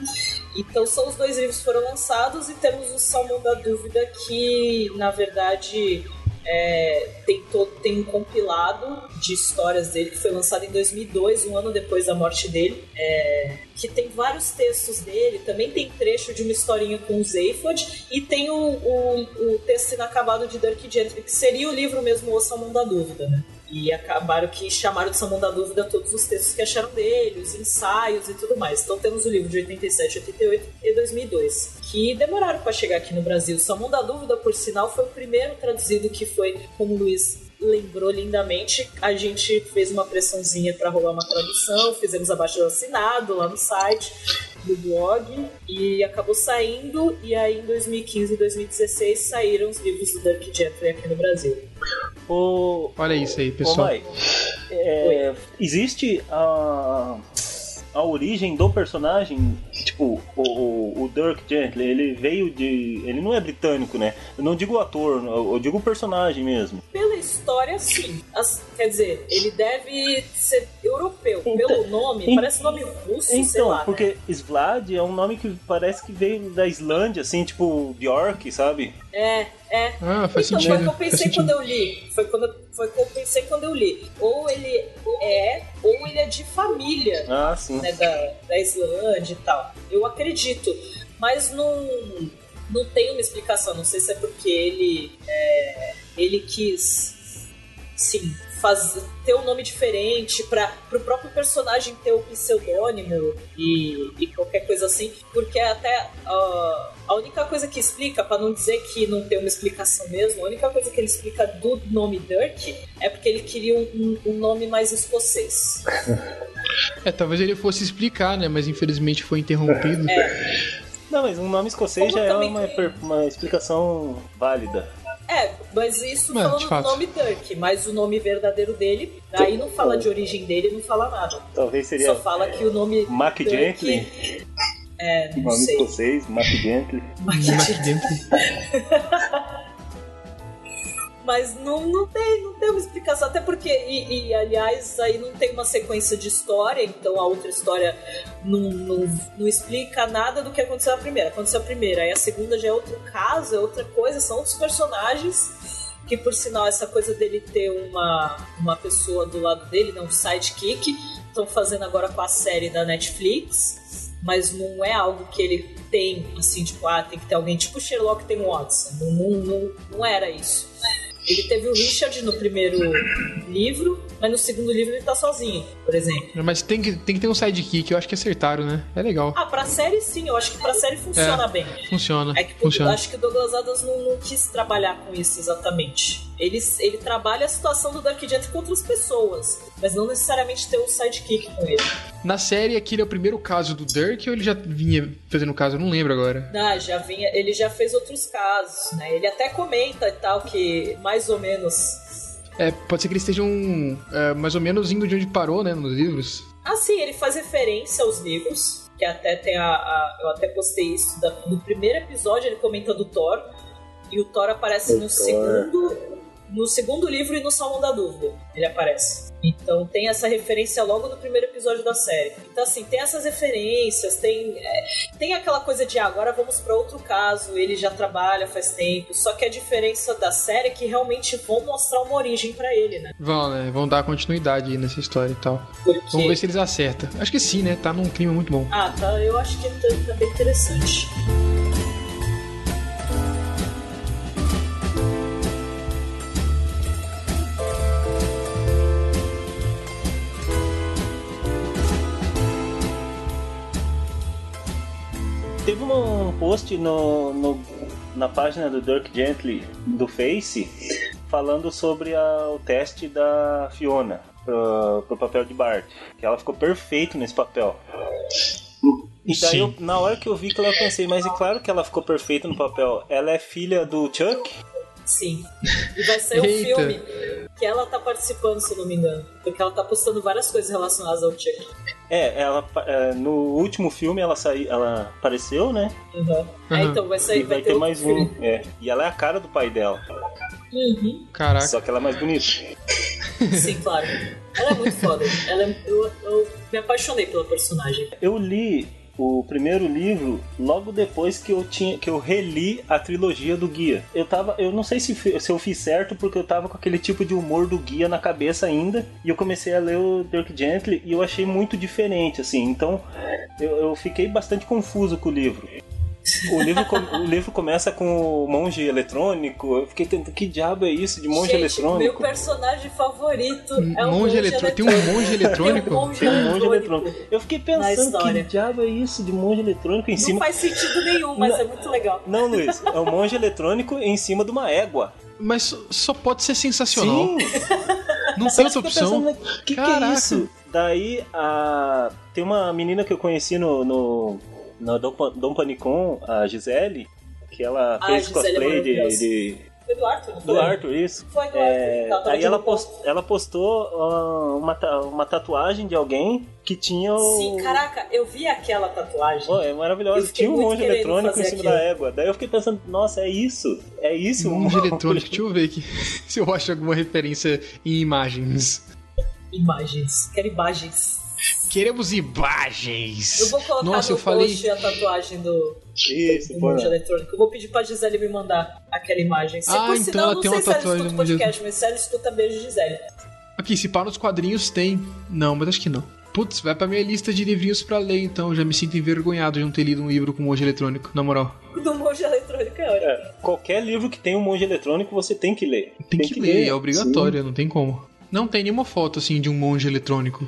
Então são os dois livros que foram lançados e temos o Salmão da Dúvida que, na verdade, é, tem, todo, tem um compilado de histórias dele que foi lançado em 2002, um ano depois da morte dele, é, que tem vários textos dele, também tem trecho de uma historinha com o Zephod e tem o, o, o texto inacabado de Dirk Gently, que seria o livro mesmo O Salmão da Dúvida, né? E acabaram que chamaram de Salmão da Dúvida todos os textos que acharam dele, os ensaios e tudo mais. Então temos o livro de 87, 88 e 2002, que demoraram para chegar aqui no Brasil. Salmão da Dúvida, por sinal, foi o primeiro traduzido que foi, como Luiz lembrou lindamente, a gente fez uma pressãozinha para rolar uma tradução, fizemos abaixo do assinado lá no site do blog e acabou saindo e aí em 2015 e 2016 saíram os livros do Dirk Gently aqui no Brasil.
Ô,
Olha isso aí,
ô
pessoal.
Mai, é, existe a, a origem do personagem? Tipo, o, o, o Dirk Gently, ele veio de. Ele não é britânico, né? Eu não digo o ator, eu digo o personagem mesmo.
Pela história, sim. As- quer dizer, ele deve ser europeu.
Então-
Pelo nome,
en-
parece nome russo, sei
Então,
lá. né?
porque Svlad é um nome que parece que veio da Islândia, assim, tipo Bjork, sabe?
É, é.
Ah, faz
então,
sentido.
foi o que eu pensei quando eu li. Foi, quando, foi o que eu pensei quando eu li. Ou ele é, ou ele é de família
Ah, sim.
né, da, da Islândia e tal. Eu acredito. Mas não, não tem uma explicação. Não sei se é porque ele, é, ele quis, sim, faz, ter um nome diferente para o próprio personagem ter o pseudônimo e, e qualquer coisa assim. Porque até ah, a única coisa que explica, para não dizer que não tem uma explicação mesmo, a única coisa que ele explica do nome Dirk é porque ele queria um, um- um nome mais escocês. [LAUGHS]
É, talvez ele fosse explicar, né? Mas infelizmente foi interrompido.
Não, mas um nome escocês
Como
já é uma, per- uma explicação válida.
É, mas isso
É,
falando do nome Dirk, mas o nome verdadeiro dele, aí não fala de origem dele, não fala nada.
Talvez seria
Só fala que o nome
Mac
Dirk
Gently,
é, não
nome
sei.
escocês, Mac Gently.
Mac
dentro. [LAUGHS]
Mas não, não, tem, não tem uma explicação, até porque, e, e, aliás, aí não tem uma sequência de história, então a outra história não, não, não explica nada do que aconteceu na primeira. Aconteceu a primeira, aí a segunda já é outro caso, é outra coisa, são outros personagens. Que por sinal, essa coisa dele ter uma, uma pessoa do lado dele, né, um sidekick, estão fazendo agora com a série da Netflix, mas não é algo que ele tem, assim, tipo, ah, tem que ter alguém tipo Sherlock tem Watson. Não, não, não, não era isso. Ele teve o Richard no primeiro livro, mas no segundo livro ele tá sozinho, por exemplo.
Mas tem que, tem que ter um sidekick, eu acho que acertaram, né? É legal.
Ah, pra série sim, eu acho que pra série funciona bem.
Funciona.
É que eu
funciona.
acho que o Douglas Adams não, não quis trabalhar com isso exatamente. Ele, ele trabalha a situação do Dark Jet com outras pessoas, mas não necessariamente ter um sidekick com ele.
Na série, aquele é o primeiro caso do Dirk ou ele já vinha fazendo caso? Eu não lembro agora.
Ah, já vinha, ele já fez outros casos, né? Ele até comenta e tal que mais ou menos
É, pode ser que eles estejam é, mais ou menos indo de onde parou, né, nos livros.
Ah, sim, ele faz referência aos livros, que até tem a. a- eu até postei isso da- no primeiro episódio, ele comenta do Thor. E o Thor aparece
O
no
Thor.
segundo. No segundo livro e no Salão da Dúvida. Ele aparece. Então tem essa referência logo no primeiro episódio da série. Então, assim, tem essas referências, tem. é, tem aquela coisa de ah, agora vamos para outro caso, ele já trabalha faz tempo. Só que a diferença da série é que realmente vão mostrar uma origem para ele, né?
Vão, né? Vão dar continuidade nessa história e tal.
Porque...
Vamos ver se eles acertam. Acho que sim, né? Tá num clima muito bom.
Ah, tá. Eu acho que tá, tá bem interessante.
Um post no, no- na página do Dirk Gently do Face falando sobre a- o teste da Fiona pro, pro papel de Bart. Que ela ficou perfeita nesse papel. E daí, eu- na hora que eu vi que ela eu pensei, mas é claro que ela ficou perfeita no papel. Ela é filha do Chuck?
Sim. E vai sair um filme que ela tá participando, se não me engano. Porque ela tá postando várias coisas relacionadas ao Chuck.
É, ela é, no último filme ela saiu, ela apareceu, né?
Uhum. É,
Uhum.
então vai sair,
E vai ter
outro
mais
filme.
um. É. E ela é a cara do pai dela.
Uhum.
Caraca.
Só que ela é mais bonita. [LAUGHS]
Sim, claro. Ela é muito foda. Ela é- eu, eu me apaixonei pela personagem.
Eu li o primeiro livro logo depois que eu tinha que eu reli a trilogia do guia. Eu tava, eu não sei se, se eu fiz certo porque eu tava com aquele tipo de humor do guia na cabeça ainda e eu comecei a ler o Dirk Gently e eu achei muito diferente assim. Então eu, eu fiquei bastante confuso com o livro. O livro, com- o livro começa com o monge eletrônico. Eu fiquei tentando, que diabo é isso de monge
Gente, meu
eletrônico?
personagem favorito é o
monge
monge
eletrônico. Tem um monge eletrônico?
Tem um monge
Tem um monge
eletrônico.
eletrônico. Eu fiquei pensando, que diabo é isso de monge eletrônico em
Não
cima.
faz sentido nenhum, mas é muito legal.
Não, Luiz, é um monge eletrônico em cima de uma égua.
Mas só- pode ser sensacional.
Sim,
Não tem outra
que eu fiquei
opção.
pensando, O que, que é
Caraca.
isso? Daí, a... tem uma menina que eu conheci no, no, no Dom, Panicon, a Gisele, que ela
Ah,
fez
Gisele é
cosplay de,
maravilhosa.
de-
Foi do Arthur, não
do
foi?
Arthur, isso.
Foi do
É,
Arthur.
Aí ela, post, ela postou ah, uma, ta- uma tatuagem de alguém que tinha o.
Sim, caraca, eu vi aquela tatuagem.
Pô, é
fiquei
Tinha um monge eletrônico em cima
aquilo.
da égua. Daí eu fiquei pensando, nossa, é isso? É isso?
Monge eletrônico. Deixa eu ver aqui [LAUGHS] se eu acho alguma referência em imagens.
Imagens. Quero imagens.
Queremos imagens.
Eu vou colocar
Nossa,
no
eu falei.
post a tatuagem do,
Isso,
do
pô.
monge eletrônico. Eu vou pedir pra Gisele me mandar aquela imagem. Se
Ah,
por
então
sinal,
ela
não
tem
sei
uma
se ela
tatuagem
escuta o
do monge
podcast, mas se ela escuta, beijo, Gisele.
Aqui, se pá nos quadrinhos tem. Não, mas acho que não. Putz, vai pra minha lista de livrinhos pra ler, então. Já me sinto envergonhado de não ter lido um livro com monge eletrônico, na moral.
Do monge eletrônico é ótimo.
É, qualquer livro que tenha um monge eletrônico, você tem que ler.
Tem, que, ler, é obrigatório, não tem como. Não tem nenhuma foto assim de um monge eletrônico.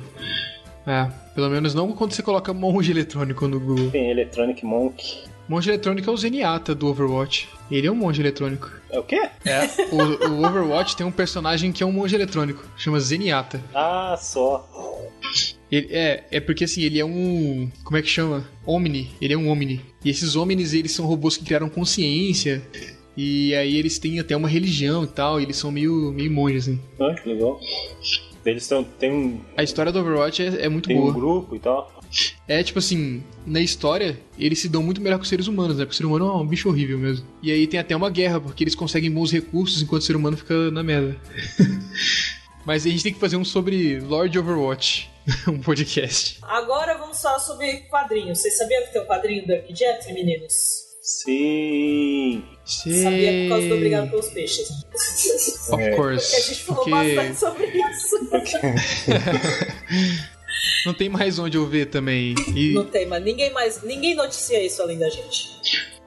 É, pelo menos não quando você coloca monge eletrônico no Google.
Sim. Tem Electronic Monk.
Monge eletrônico é o Zenyatta do Overwatch. Ele é um monge eletrônico.
É o quê?
É. O, o Overwatch tem um personagem que é um monge eletrônico. Chama Zenyatta.
Ah, só.
Ele, é, é porque assim, ele é um. Como é que chama? Omni. Ele é um Omni. E esses Omnis, eles são robôs que criaram consciência. E aí eles têm até uma religião e tal. E eles são meio, meio monges, assim.
Ah, que legal. Eles tão, tem, um,
A história do Overwatch é, é muito
tem um
boa.
grupo e tal.
É tipo assim, na história, eles se dão muito melhor que os seres humanos, né? Porque o ser humano é um bicho horrível mesmo. E aí tem até uma guerra, porque eles conseguem bons recursos enquanto o ser humano fica na merda. [LAUGHS] Mas a gente tem que fazer um sobre Lord Overwatch, [LAUGHS] um podcast.
Agora vamos falar sobre quadrinhos. Vocês sabiam que tem o quadrinho do Dark Jet, meninos?
Sim.
Sabia por causa do Obrigado pelos Peixes.
Of
É.
course.
Porque a gente falou
Porque
bastante sobre isso. [LAUGHS]
não tem mais onde eu ver também. E-
Não tem, mas ninguém mais. Ninguém noticia isso além da gente.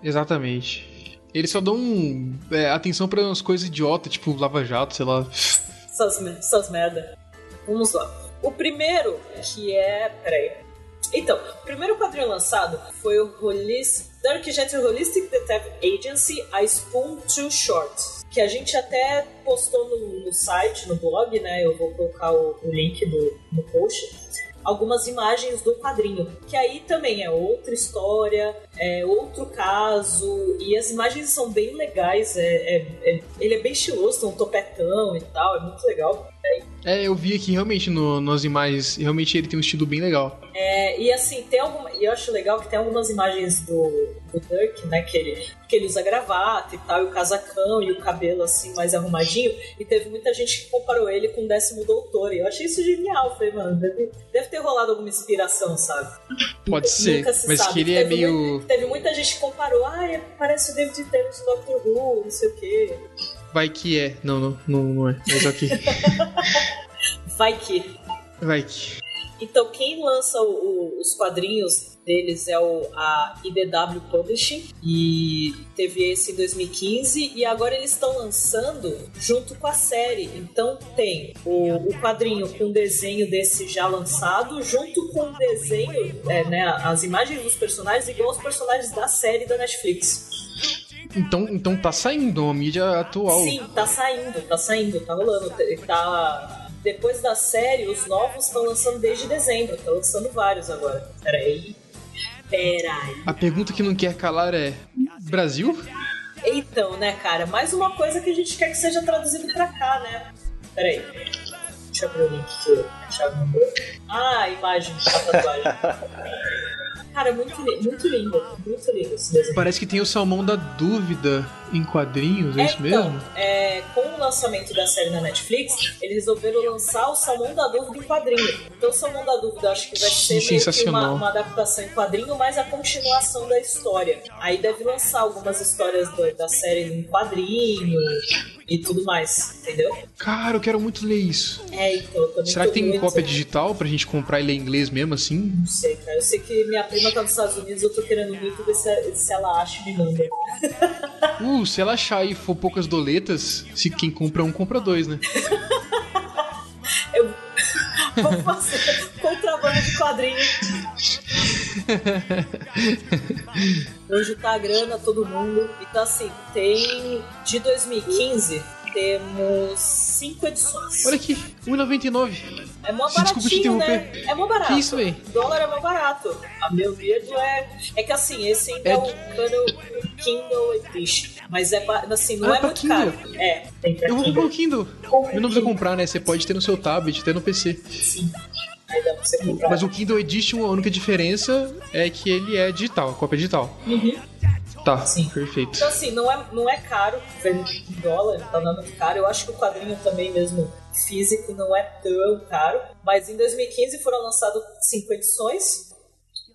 Exatamente. Eles só dão é, atenção pra umas coisas idiotas, tipo Lava Jato, sei lá.
Essas, essas merda. Vamos lá. O primeiro, que é. Peraí. Então, o primeiro quadrinho lançado foi o Holis- Dark Jet Holistic Detective Agency, A Spoon Too Short. Que a gente até postou no, no site, no blog, né? Eu vou colocar o, o link do, no post. Algumas imagens do quadrinho. Que aí também é outra história, é outro caso. E as imagens são bem legais. É, é- é- ele é bem estiloso, tem um topetão e tal. É muito legal.
É, eu vi aqui realmente no, nas imagens, realmente ele tem um estilo bem legal.
É, e assim, tem alguma. E eu acho legal que tem algumas imagens do, do Dirk, né? Que ele, que ele usa gravata e tal, e o casacão e o cabelo assim mais arrumadinho. E teve muita gente que comparou ele com o décimo doutor. E eu achei isso genial. Falei, mano, deve, deve ter rolado alguma inspiração, sabe?
Pode ser,
se
mas
sabe.
que ele é
Teve
meio.
muito- teve muita gente que comparou, ah, é- parece o David Tennant do Doctor Who, não sei o quê.
Vai que é. Não, não, não, não é. Mas [LAUGHS] ok.
Vai que.
Vai que.
Então, quem lança o- o- os quadrinhos deles é o, a IDW Publishing e teve esse em 2015 e agora eles estão lançando junto com a série. Então tem o, o quadrinho com desenho desse já lançado junto com o desenho, é, né, as imagens dos personagens igual os personagens da série da Netflix.
Então, então tá saindo uma mídia atual.
Sim, tá saindo, tá saindo, tá rolando. Tá... Depois da série, os novos estão lançando desde dezembro, estão lançando vários agora. Peraí. Peraí.
A pergunta que não quer calar é: Brasil?
Então, né, cara, mais uma coisa que a gente quer que seja traduzido pra cá, né? Peraí. Deixa eu abrir o link que mandou. Ah, a imagem da tatuagem. Cara, muito, li- muito lindo, muito lindo esse desenho.
Parece que tem o Salmão da Dúvida em quadrinhos, é, isso
então,
mesmo?
é, com o lançamento da série na Netflix, eles resolveram lançar o Salmão da Dúvida em quadrinho. Então, o Salmão da Dúvida acho que vai ser meio que uma,
Sensacional.
uma adaptação em quadrinho, mas a continuação da história. Aí deve lançar algumas histórias do- da série em quadrinho e tudo mais, entendeu?
Cara, eu quero muito ler isso.
É, então,
Será que tem cópia digital pra gente comprar e ler em inglês mesmo assim?
Não sei, cara. Eu sei que minha prima tá nos Estados Unidos, eu tô querendo muito ver se, se ela acha e me manda.
Uh, se ela achar e for poucas doletas, se quem compra um, compra dois, né? [LAUGHS]
Eu vou fazer contrabando de quadrinho. [LAUGHS] Vou juntar a grana, todo mundo. Então, assim, tem. De 2015, temos cinco edições.
Olha aqui, 1,99.
É mó baratinho, né? É mó barato.
Que isso, véi?
O dólar é mó barato. A meu medo é. É que assim, esse ainda é,
É
o Kindle, Kindle Edition. Mas é assim, não
Ah,
é
pra
muito
Kindle.
caro. É, tem pra
Eu vou comprar o Kindle. Eu não precisa comprar, né? Você pode ter no seu tablet, até no PC.
Sim. Aí dá pra você comprar.
Mas o Kindle Edition, a única diferença é que ele é digital, a cópia é digital.
Uhum.
Tá,
Sim.
perfeito.
Então, assim, não é, não é caro, em dólar, tá não é muito caro. Eu acho que o quadrinho também, mesmo físico, não é tão caro. Mas em 2015 foram lançadas cinco edições.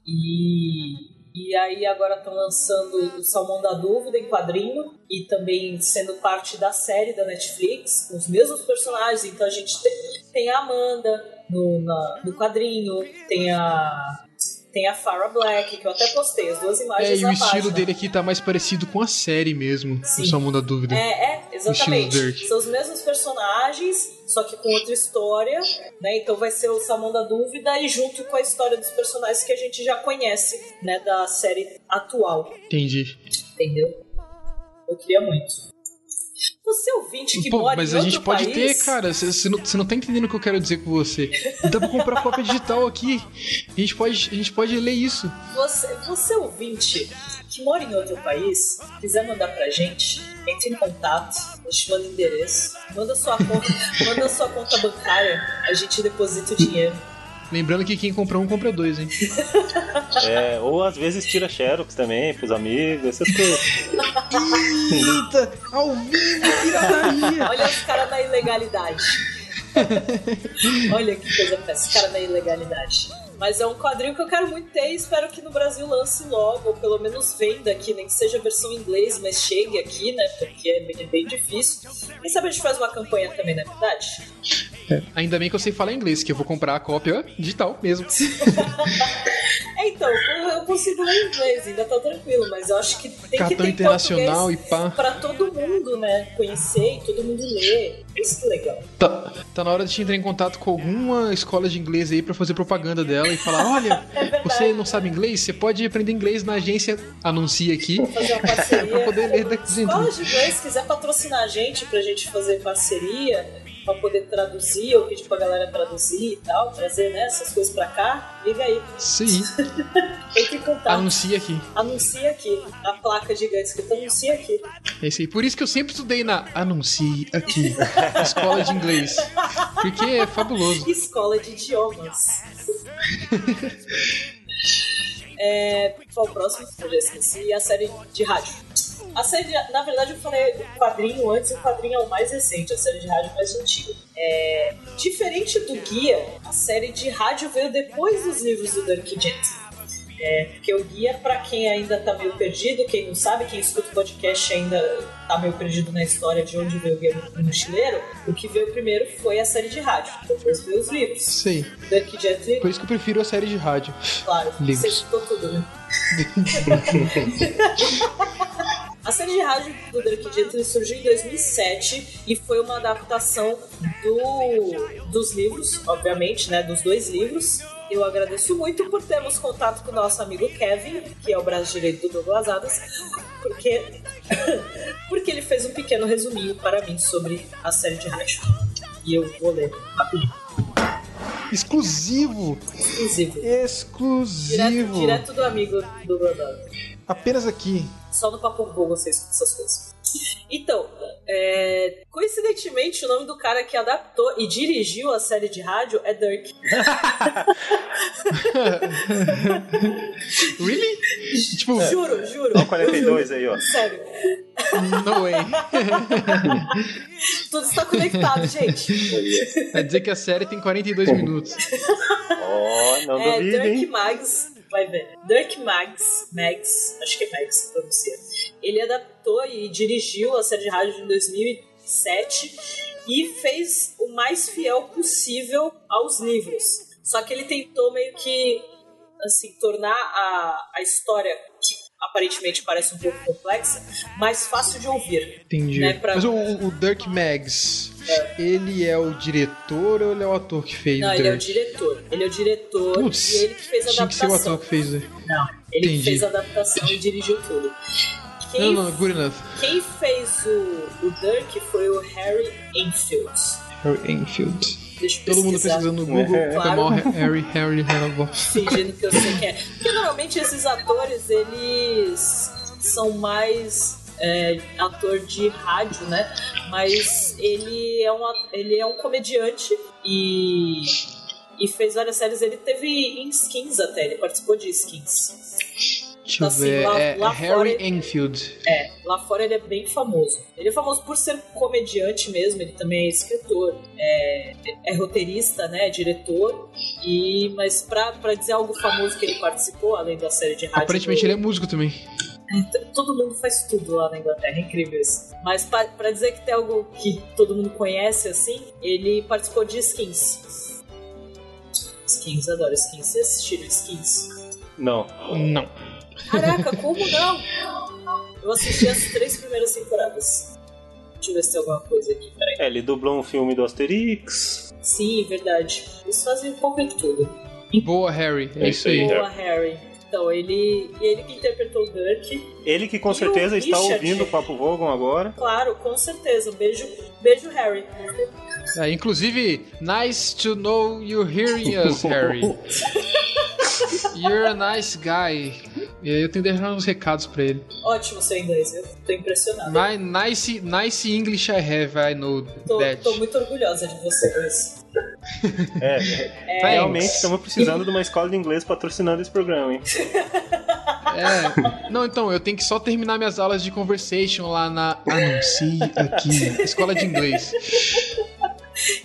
E, e aí agora estão lançando o Salmão da Dúvida em quadrinho. E também sendo parte da série da Netflix, com os mesmos personagens. Então a gente tem, tem a Amanda no, na- no quadrinho, tem a. Tem a Farah Black, que eu até postei as duas imagens
É, e o estilo
página.
dele aqui tá mais parecido com a série mesmo,
Sim.
o Salmão da Dúvida.
É, é, exatamente. São os mesmos personagens, só que com outra história, né? Então vai ser o Salmão da Dúvida e junto com a história dos personagens que a gente já conhece, né, da série atual,
Entendi.
entendeu? Eu queria muito. Você ouvinte que
Pô,
mora
mas
em
a gente pode
país,
ter, cara. Você não, cê não tá entendendo o que eu quero dizer com você. Dá pra comprar cópia digital aqui. A gente pode, a gente pode ler isso.
Você, você ouvinte que mora em outro país, quiser mandar pra gente, entre em contato, a gente manda endereço, manda sua conta, [LAUGHS] manda sua conta bancária, a gente deposita o dinheiro.
Lembrando que quem compra um, compra dois, hein? [LAUGHS]
É, ou às vezes tira xerox também pros amigos, essas coisas.
Eita! Ao vivo, pirataria!
Olha os caras na ilegalidade. [LAUGHS] Olha que coisa péssima, os caras na ilegalidade. Mas é um quadrinho que eu quero muito ter e espero que no Brasil lance logo, ou pelo menos venda aqui, nem que seja a versão em inglês, mas chegue aqui, né? Porque é bem, difícil. Quem sabe a gente faz uma campanha também, não é verdade?
Ainda bem que eu sei falar inglês, que eu vou comprar a cópia digital mesmo. [LAUGHS]
É, então, eu consigo ler inglês, ainda tá tranquilo, mas eu acho que tem que
Cartão
ter em
internacional e pá.
pra todo mundo, né? Conhecer e todo mundo ler. Isso que é legal.
Tá, tá na hora de te entrar em contato com alguma escola de inglês aí pra fazer propaganda dela e falar: olha, [LAUGHS]
É
você não sabe inglês? Você pode aprender inglês na agência Anuncia aqui.
Fazer uma [LAUGHS] parceria.
Pra poder ler daqui dentro.
de inglês, quiser patrocinar a gente pra gente fazer parceria, pra poder traduzir, ou pedir pra galera traduzir e tal, trazer né, essas coisas pra cá, liga aí.
Sim, [LAUGHS]
Entre em contato.
anuncia aqui.
Anuncia aqui. A placa gigante escrita anuncia aqui.
É isso aí. Por isso que eu sempre estudei na Anuncie aqui, [LAUGHS] escola de inglês. Porque é fabuloso.
Escola de idiomas. [LAUGHS] é, qual o próximo? Eu já esqueci. A série de rádio. A série, de- na verdade, eu falei o quadrinho antes, o quadrinho é o mais recente, a série de rádio mais antiga. É, diferente do guia, a série de rádio veio depois dos livros do Dirk Gently. É, porque o guia, pra quem ainda tá meio perdido, quem não sabe, quem escuta o podcast ainda tá meio perdido na história de onde veio o guia do mochileiro, o que veio primeiro foi a série de rádio, depois veio os livros.
Sei.
Dirk Gently,
Por isso que eu prefiro a série de rádio.
claro,
Livros.
você escutou tudo, né? [LAUGHS] A série de rádio do Dirk Gently surgiu em 2007 e foi uma adaptação do, dos livros, obviamente, né, dos dois livros. Eu agradeço muito por termos contato com o nosso amigo Kevin, que é o braço direito do Douglas Adams, porque, [LAUGHS] porque ele fez um pequeno resuminho para mim sobre a série de rádio. E eu vou ler rapidinho,
Exclusivo!
exclusivo.
Exclusivo!
Direto, direto do amigo do Douglas
Apenas aqui.
Só no Papo Google você escuta essas coisas. Então, é, coincidentemente, o nome do cara que adaptou e dirigiu a série de rádio é Dirk. [LAUGHS]
Really? tipo,
Juro, juro.
O 42 aí, ó.
Sério.
no way.
Tudo está conectado, gente.
Quer dizer que a série tem 42 minutos.
Ó, não
É
duvide,
Dirk
hein?
Mags. Vai ver. Dirk Mags. Mags. Acho que é Mags se pronuncia. Ele adaptou e dirigiu a série de rádio em 2007 e fez o mais fiel possível aos livros. Só que ele tentou meio que assim, tornar a, a história, que aparentemente parece um pouco complexa, mais fácil de ouvir.
Entendi.
Né, pra-
Mas o, o Dirk Maggs, ele é o diretor ou ele é o ator que fez
Não,
o
ele é o
Dirk?
diretor. Ele é o diretor
Putz,
e ele que fez a
tinha que ser o
adaptação.
ator que fez. né?
Não, ele que
Entendi.
fez a adaptação e dirigiu tudo. Quem,
Não, não, good enough.
quem fez o, o Dirk foi o Harry Enfield.
Harry Enfield.
Deixa eu
Todo mundo
pesquisar.
pesquisando no Google,
É,
tá
claro.
mal Harry, Harry, Harry.
fingindo que eu sei quem é. Porque normalmente esses atores, eles são mais é, ator de rádio, né? Mas ele é um, ele é um comediante e, e fez várias séries. Ele teve em Skins até, ele participou de Skins.
Deixa eu
Assim,
ver.
lá-
é
lá
Harry
fora-
Enfield.
É, lá fora ele é bem famoso. Ele é famoso por ser comediante mesmo, ele também é escritor, é, é roteirista, né, é diretor. E, mas pra, pra dizer algo famoso que ele participou, além da série de rádio.
Aparentemente
do-
ele é músico também.
Todo mundo faz tudo lá na Inglaterra, é incrível isso. Mas pra, pra dizer que tem algo que todo mundo conhece assim, ele participou de Skins. Skins, adoro Skins. Vocês assistiram Skins?
Não.
Não.
Caraca, como não? Eu assisti as três primeiras temporadas. Deixa eu ver se tem alguma coisa aqui, peraí.
É, ele dublou um filme do Asterix.
Sim, verdade. Eles fazem um pouco de tudo.
Boa, Harry. É
É
isso
aí.
Boa, Harry. Então, ele, ele que interpretou o Dirk.
Ele que com
E
certeza está
Richard?
ouvindo o Papo Vogon agora.
Claro, com certeza. Beijo, beijo Harry.
É, inclusive, nice to know you're hearing us, Harry. [LAUGHS] You're a nice guy. E aí eu tenho que deixar uns recados pra ele.
Ótimo seu inglês, eu tô impressionado.
My nice, nice English I have, I know
Tô,
that.
tô muito orgulhosa de você, Luiz.
É,
É,
realmente estamos precisando de uma escola de inglês patrocinando esse programa, hein?
É. Não, então, eu tenho que só terminar minhas aulas de conversation lá na Anuncie aqui, escola de inglês.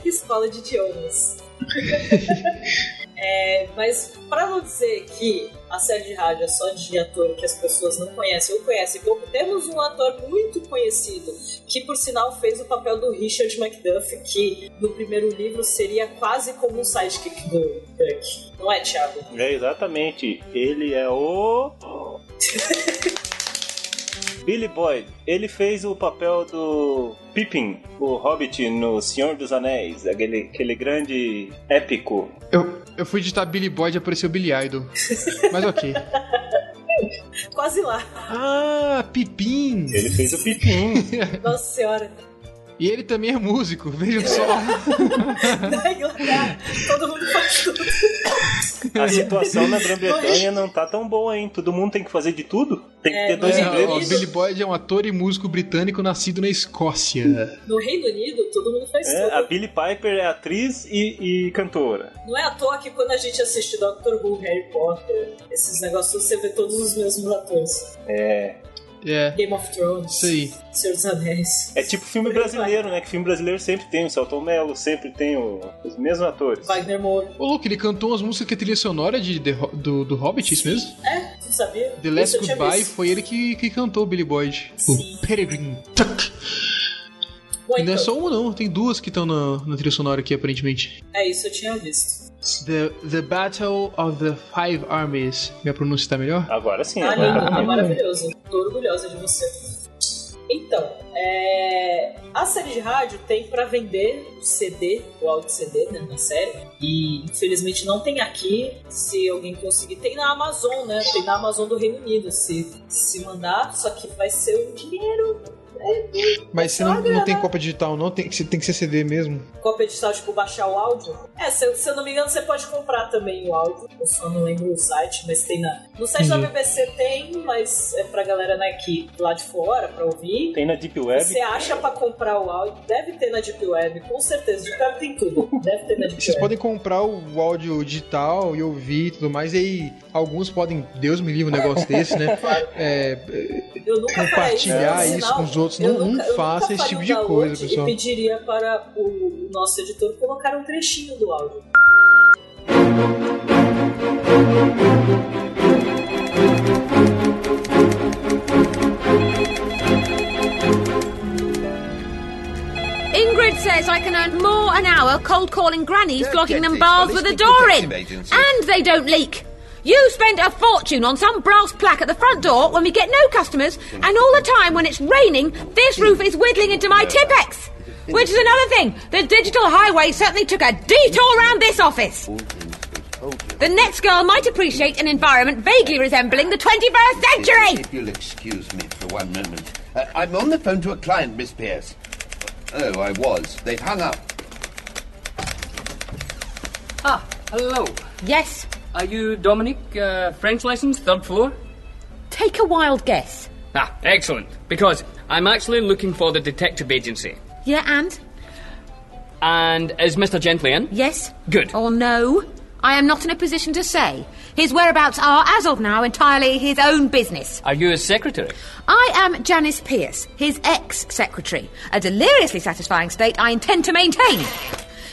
escola de idiomas. [LAUGHS] É, mas pra não dizer que a série de rádio é só de ator que as pessoas não conhecem ou conhecem pouco, temos um ator muito conhecido que, por sinal, fez o papel do Richard Macduff, que no primeiro livro seria quase como um sidekick do Duck. Não é, Thiago?
É, exatamente. Ele é o. [LAUGHS] Billy Boyd. Ele fez o papel do Pippin, o Hobbit no Senhor dos Anéis, aquele, aquele grande épico.
Eu, eu fui digitar Billy Boyd e apareceu Billy Idol. Mas ok. [LAUGHS]
Quase lá.
Ah, Pipim!
Ele fez o Pippin. [LAUGHS]
Nossa senhora.
E ele também é músico, vejam só.
Na Inglaterra, [LAUGHS] todo mundo faz tudo.
A situação na Grã-Bretanha não tá tão boa, hein? Todo mundo tem que fazer de tudo. Tem que
É,
ter dois
É,
empregos.
Billy Boyd é um ator e músico britânico nascido na Escócia.
No Reino Unido, todo mundo faz
É,
tudo.
a Billie Piper é atriz e, e cantora.
Não é à toa que quando a gente assiste Doctor Who, Harry Potter, esses negócios, você vê todos os mesmos atores.
É.
É,
Game of Thrones,
isso aí.
Senhor dos Anéis.
É tipo filme brasileiro, né? Que filme brasileiro sempre tem o Celton Mello, sempre tem o- os mesmos atores.
Wagner Moura.
Ô, louco, ele cantou umas músicas que é trilha sonora de, Ho- do, do Hobbit, isso mesmo?
É, você sabia?
The Last Goodbye foi ele que, que cantou o Billy Boyd.
Sim.
O Peregrine Tuck.
Bom,
E não é
então,
só uma, não. Tem duas que estão na, na trilha sonora aqui, aparentemente.
É isso, eu tinha visto.
The, the Battle of the Five Armies. Minha pronúncia tá melhor?
Agora sim,
Ah,
agora
lindo,
tá
tá maravilhoso. Tô orgulhosa de você. Então, é, a série de rádio tem pra vender o CD, o áudio CD, né, na série. E infelizmente não tem aqui. Se alguém conseguir, tem na Amazon, né? Tem na Amazon do Reino Unido. Se, se mandar, só que vai ser um dinheiro.
Mas você não, não tem cópia digital, não? Tem, que ser- tem que ser CD mesmo.
Cópia digital, tipo, baixar o áudio. É, se, se eu não me engano, você pode comprar também o áudio. Eu só não lembro o site, mas tem na. No site da
Entendi.
BBC tem, mas é pra galera né, aqui lá de fora pra ouvir.
Tem na Deep Web.
Você acha pra comprar o áudio? Deve ter na Deep Web, com certeza. Deep Web tem tudo. Deve ter na Deep
Vocês
Web.
podem comprar o áudio digital e ouvir e tudo mais, e aí alguns podem, Deus me livre, um negócio desse, né? [LAUGHS] É,
Eu nunca
compartilhar isso
sinal,
com os outros.
Eu
Não, não
nunca- eu
faça
nunca
esse tipo
um
de coisa, pessoal.
E pediria para o nosso editor colocar um trechinho do áudio.
Ingrid says I can earn more an hour cold calling grannies,
Dirk
flogging them
Gently,
bars with a door in. And they don't leak. You spend a fortune on some brass plaque at the front door when we get no customers, and all the time when it's raining, this roof is whittling into my Tipex. Which is another thing. The digital highway certainly took a detour around this office. The next girl might appreciate an environment vaguely resembling the 21st century.
If you'll excuse me for one moment. Uh, I'm on the phone to a client, Miss Pierce. Oh, I was. They've hung up.
Ah, hello.
Yes,
Are you Dominic, uh, French lessons, third floor?
take a wild guess.
Ah, excellent. Because I'm actually looking for the detective agency.
Yeah, and?
And is Mr. Gently in?
Yes?
Good.
Or no? I am not in a position to say. His whereabouts are, as of now, entirely his own business.
Are you his secretary?
I am Janice Pierce, his ex secretary. A deliriously satisfying state I intend to maintain.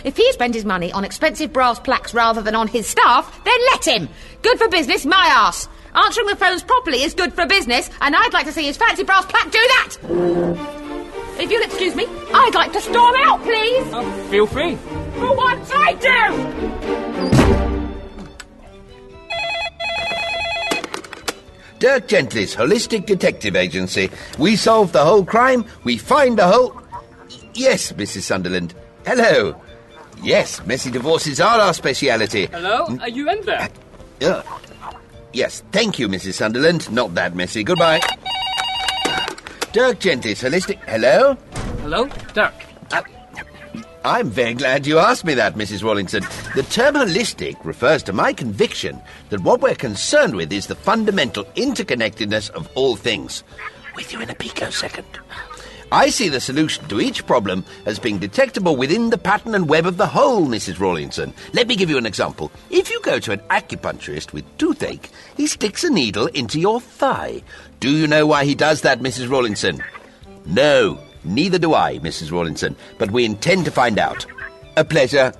If he spends his money on expensive brass plaques rather than on his staff, then let him. Good for business, my ass. Answering the phones properly is good for business, and I'd like to see his fancy brass plaque do that. If you'll excuse me, I'd like to storm out, please.
Oh, feel free.
For once I do!
Dirk Gently's Holistic Detective Agency. We solve the whole crime. We find the whole. Yes, Mrs. Sunderland. Hello. Yes, messy divorces are our speciality.
Hello? Are you in there?
Uh, yes, thank you, Mrs. Sunderland. Not that messy. Goodbye. Dirk Gently's holistic. Hello?
Hello? Dirk.
Uh, I'm very glad you asked me that, Mrs. Rawlinson. The term holistic refers to my conviction that what we're concerned with is the fundamental interconnectedness of all things. With you in a picosecond. I see the solution to each problem as being detectable within the pattern and web of the whole, Mrs. Rawlinson. Let me give you an example. If you go to an acupuncturist with toothache, he sticks a needle into your thigh. Do you know why he does that, Mrs. Rawlinson? No, neither do I, Mrs. Rawlinson, but we intend to find out. A pleasure.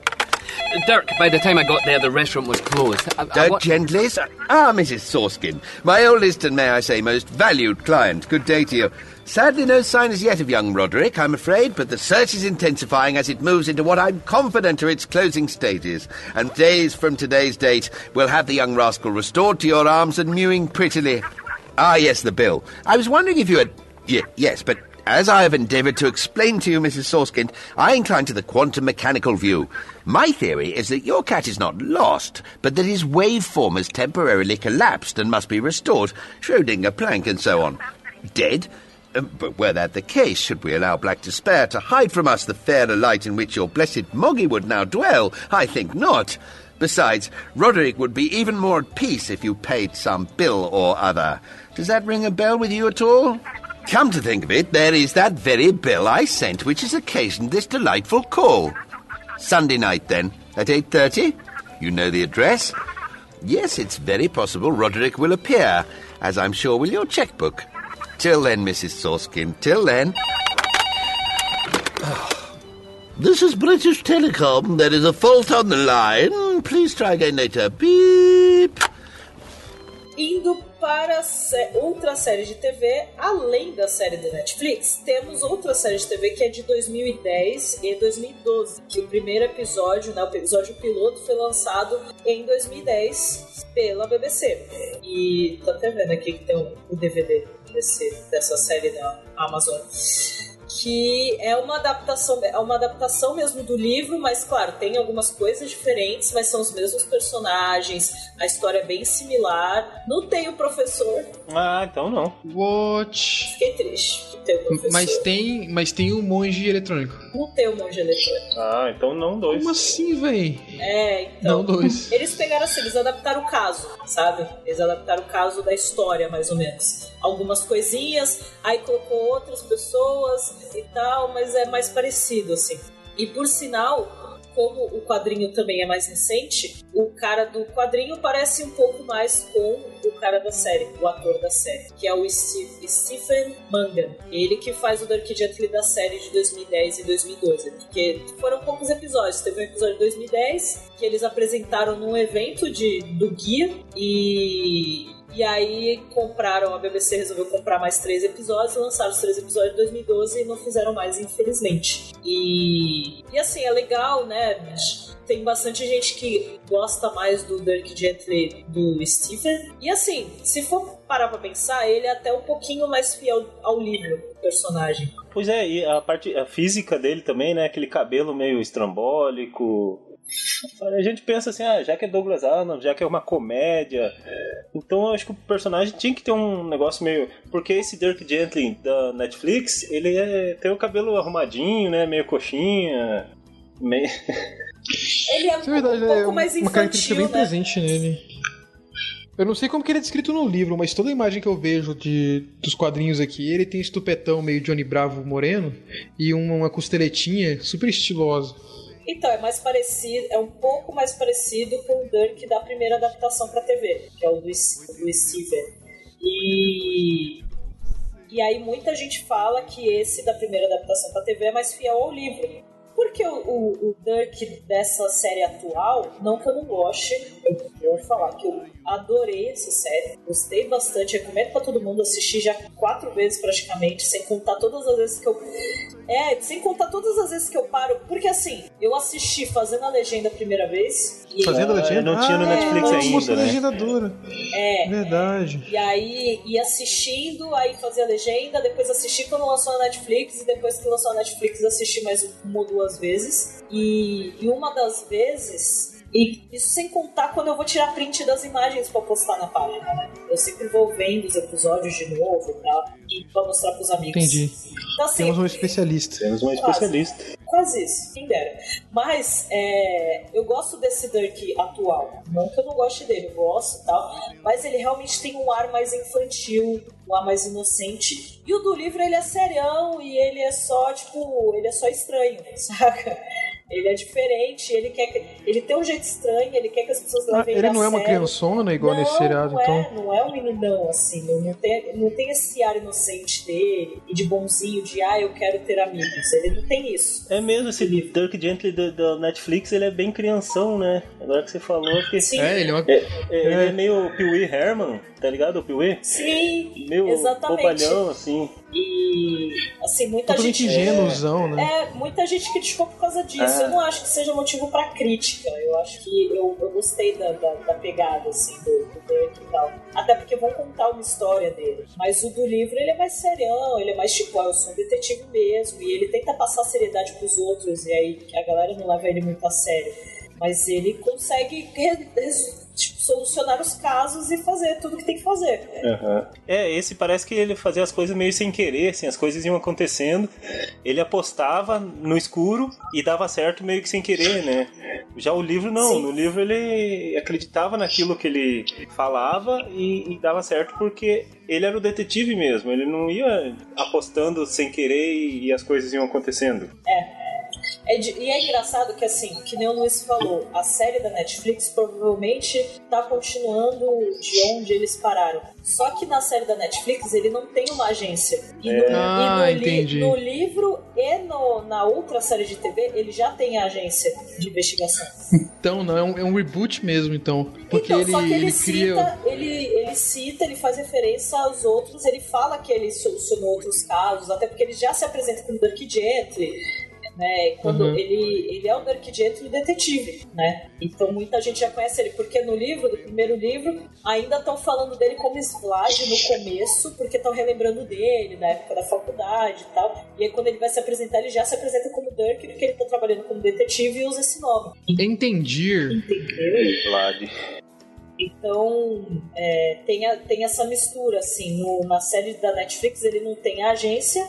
Dirk, by the time I got there, the restaurant was closed. I, I,
Dirk
wa-
Gentlis? Ah, Mrs. Soreskin. My oldest and, may I say, most valued client. Good day to you. Sadly, no sign as yet of young Roderick, I'm afraid, but the search is intensifying as it moves into what I'm confident are its closing stages. And days from today's date, we'll have the young rascal restored to your arms and mewing prettily. Ah, yes, the bill. I was wondering if you had. Ye- yes, but as I have endeavoured to explain to you, Mrs. Soreskind, I incline to the quantum mechanical view. My theory is that your cat is not lost, but that his waveform has temporarily collapsed and must be restored, Schrödinger, Planck, and so on. Dead? Uh, But were that the case, should we allow Black Despair to hide from us the fairer light in which your blessed Moggy would now dwell? I think not. Besides, Roderick would be even more at peace if you paid some bill or other. Does that ring a bell with you at all? Come to think of it, there is that very bill I sent which has occasioned this delightful call. Sunday night, then, at 8.30? You know the address? Yes, it's very possible Roderick will appear, as I'm sure will your checkbook. Till then, Mrs. Soreskin, till then. [SIGHS] This is British Telecom. There is a fault on the line. Please try again later. Beep.
Indo para outra série de TV, além da série da Netflix, temos outra série de TV que é de 2010 e 2012. Que o primeiro episódio, né, o episódio piloto, foi lançado em 2010 pela BBC. E tô até vendo aqui que tem o, o DVD desse, dessa série da Amazon que é uma adaptação é uma adaptação mesmo do livro, mas claro, tem algumas coisas diferentes, mas são os mesmos personagens, a história é bem similar. Não tem o professor,
Ah, então não.
What?
fiquei triste. Não tem o professor.
Mas tem, mas tem o monge eletrônico.
Não tem o monge eletrônico.
Ah, então não dois.
Como assim, véi?
É, então.
Não dois.
Eles pegaram assim, eles adaptaram o caso, sabe? Eles adaptaram o caso da história, mais ou menos. Algumas coisinhas, aí colocou outras pessoas e tal, mas é mais parecido, assim. E por sinal, como o quadrinho também é mais recente, o cara do quadrinho parece um pouco mais com o cara da série, o ator da série, que é o Steve, Stephen Mangan. Ele que faz o Dark Gently da série de 2010 e 2012. Porque foram poucos episódios. Teve um episódio de 2010 que eles apresentaram num evento de, do guia e. E aí compraram, a BBC resolveu comprar mais três episódios, lançaram os três episódios de 2012 e não fizeram mais, infelizmente. E, e assim, é legal, né? Tem bastante gente que gosta mais do Dirk Gently do Stephen. E assim, se for parar pra pensar, ele é até um pouquinho mais fiel ao livro, o personagem.
Pois é, e a parte a física dele também, né? Aquele cabelo meio estrambólico. A gente pensa assim, ah, já que é Douglas Adams, já que é uma comédia, então eu acho que o personagem tinha que ter um negócio meio. Porque esse Dirk Gently da Netflix, ele é... tem o cabelo arrumadinho, né? Meio coxinha. Meio...
Ele é um,
é verdade,
um
né?
pouco mais
uma característica
infantil,
bem
né?
presente nele. Eu não sei como que ele é descrito no livro, mas toda a imagem que eu vejo de, dos quadrinhos aqui, ele tem esse tupetão meio Johnny Bravo moreno e uma, uma costeletinha super estilosa.
Então, é mais parecido, é um pouco mais parecido com o Dirk da primeira adaptação pra TV, que é o do, do Steven. E. E aí muita gente fala que esse da primeira adaptação pra TV é mais fiel ao livro. Porque o, o, o Dirk dessa série atual, não que eu não goste, eu, vou falar que eu adorei essa série, gostei bastante, recomendo pra todo mundo assistir já quatro vezes praticamente, sem contar todas as vezes que eu. É, sem contar todas as vezes que eu paro, porque assim, eu assisti fazendo a legenda a primeira vez. E
Fazendo a
Ah,
legenda?
não tinha no
Ah,
Netflix
não,
ainda, né?
legenda dura.
É,
Verdade.
E aí ia assistindo, aí fazia legenda, depois assisti quando lançou na Netflix, e depois que lançou na Netflix assisti mais uma ou duas vezes. E, e uma das vezes E isso sem contar quando eu vou tirar print das imagens pra postar na página, né? Eu sempre vou vendo os episódios de novo e tal, e pra mostrar pros amigos.
Entendi.
Então, assim,
Temos um especialista.
Temos
Quase.
especialista.
Quase isso, quem dera. Mas é, eu gosto desse Dirk atual. Não que eu não goste dele, eu gosto e tal. Mas ele realmente tem um ar mais infantil, um ar mais inocente. E o do livro ele é serião e ele é só, tipo, ele é só estranho, saca? Ele é diferente, ele quer que, ele tem um jeito estranho, ele quer que as pessoas
Ah,
levem
ele
a
não é uma
sério.
criançona igual
não,
nesse seriado,
não
então.
É, não é um meninão, assim, não, não, tem, não tem esse ar inocente dele e de bonzinho, de ah, eu quero ter amigos. Ele não tem isso.
É mesmo, esse Dirk Gently do, do Netflix, ele é bem crianção, né? Agora que você falou, fiquei...
Sim.
É, ele é uma.
É, é, Ele é meio Pee Wee Herman, tá ligado? O Pee Wee?
Sim,
Meio
exatamente.
bobalhão, assim.
E assim, muita
Totalmente
gente.
ingênuozão, né?
É, muita gente criticou por causa disso.
Ah.
Eu não acho que seja motivo pra crítica. Eu acho que eu, eu gostei da, da, da pegada, assim, do, do Dirk e tal. Até porque vão contar uma história dele. Mas o do livro, ele é mais serião, ele é mais tipo, ah, eu sou um detetive mesmo. E ele tenta passar seriedade pros outros, e aí a galera não leva ele muito a sério. Mas ele consegue tipo, solucionar os casos e fazer tudo que tem que fazer.
É, esse parece que ele fazia as coisas meio sem querer, assim, as coisas iam acontecendo. Ele apostava no escuro e dava certo meio que sem querer, né? Já o livro não,
Sim.
no livro ele acreditava naquilo que ele falava e, e dava certo porque ele era o detetive mesmo, ele não ia apostando sem querer e, e as coisas iam acontecendo.
É de- e é engraçado que, assim, que nem o Luiz falou, a série da Netflix provavelmente tá continuando de onde eles pararam. Só que na série da Netflix ele não tem uma agência. E no,
Ah,
e no, li-
entendi.
no livro e no- na outra série de TV ele já tem a agência de investigação.
Então, não, é um, é um reboot mesmo, então. Porque
então,
ele,
só que ele,
ele
cita,
cria.
ele, ele cita, ele faz referência aos outros, ele fala que ele solucionou outros casos, até porque ele já se apresenta como Dirk Gently, né? Quando
Uhum.
ele, ele é o Dirk Gently detetive, né? Então muita gente já conhece ele, porque no livro, do primeiro livro, ainda estão falando dele como Vlad no começo, porque estão relembrando dele, na época da faculdade e tal. E aí quando ele vai se apresentar, ele já se apresenta como Dirk, porque ele tá trabalhando como detetive e usa esse nome.
Entendi.
Entendeu?
Vlad.
Então, é, tem, a- tem essa mistura, assim, no- na série da Netflix ele não tem a agência,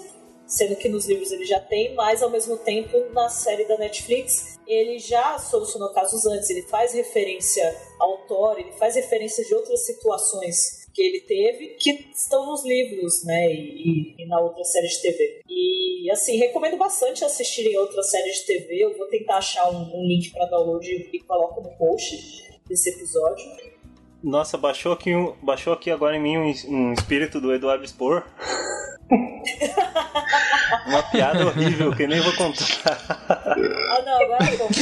sendo que nos livros ele já tem, mas ao mesmo tempo na série da Netflix ele já solucionou casos antes, ele faz referência ao Thor, ele faz referência de outras situações que ele teve que estão nos livros, né, e, e- na outra série de TV. E assim, recomendo bastante assistirem outra série de TV, eu vou tentar achar um, um link para download e coloco no post desse episódio.
Nossa, baixou aqui, um, baixou aqui agora em mim um, um espírito do Eduardo Spor. [LAUGHS] Uma piada horrível que eu nem vou contar.
Ah, não, agora conta.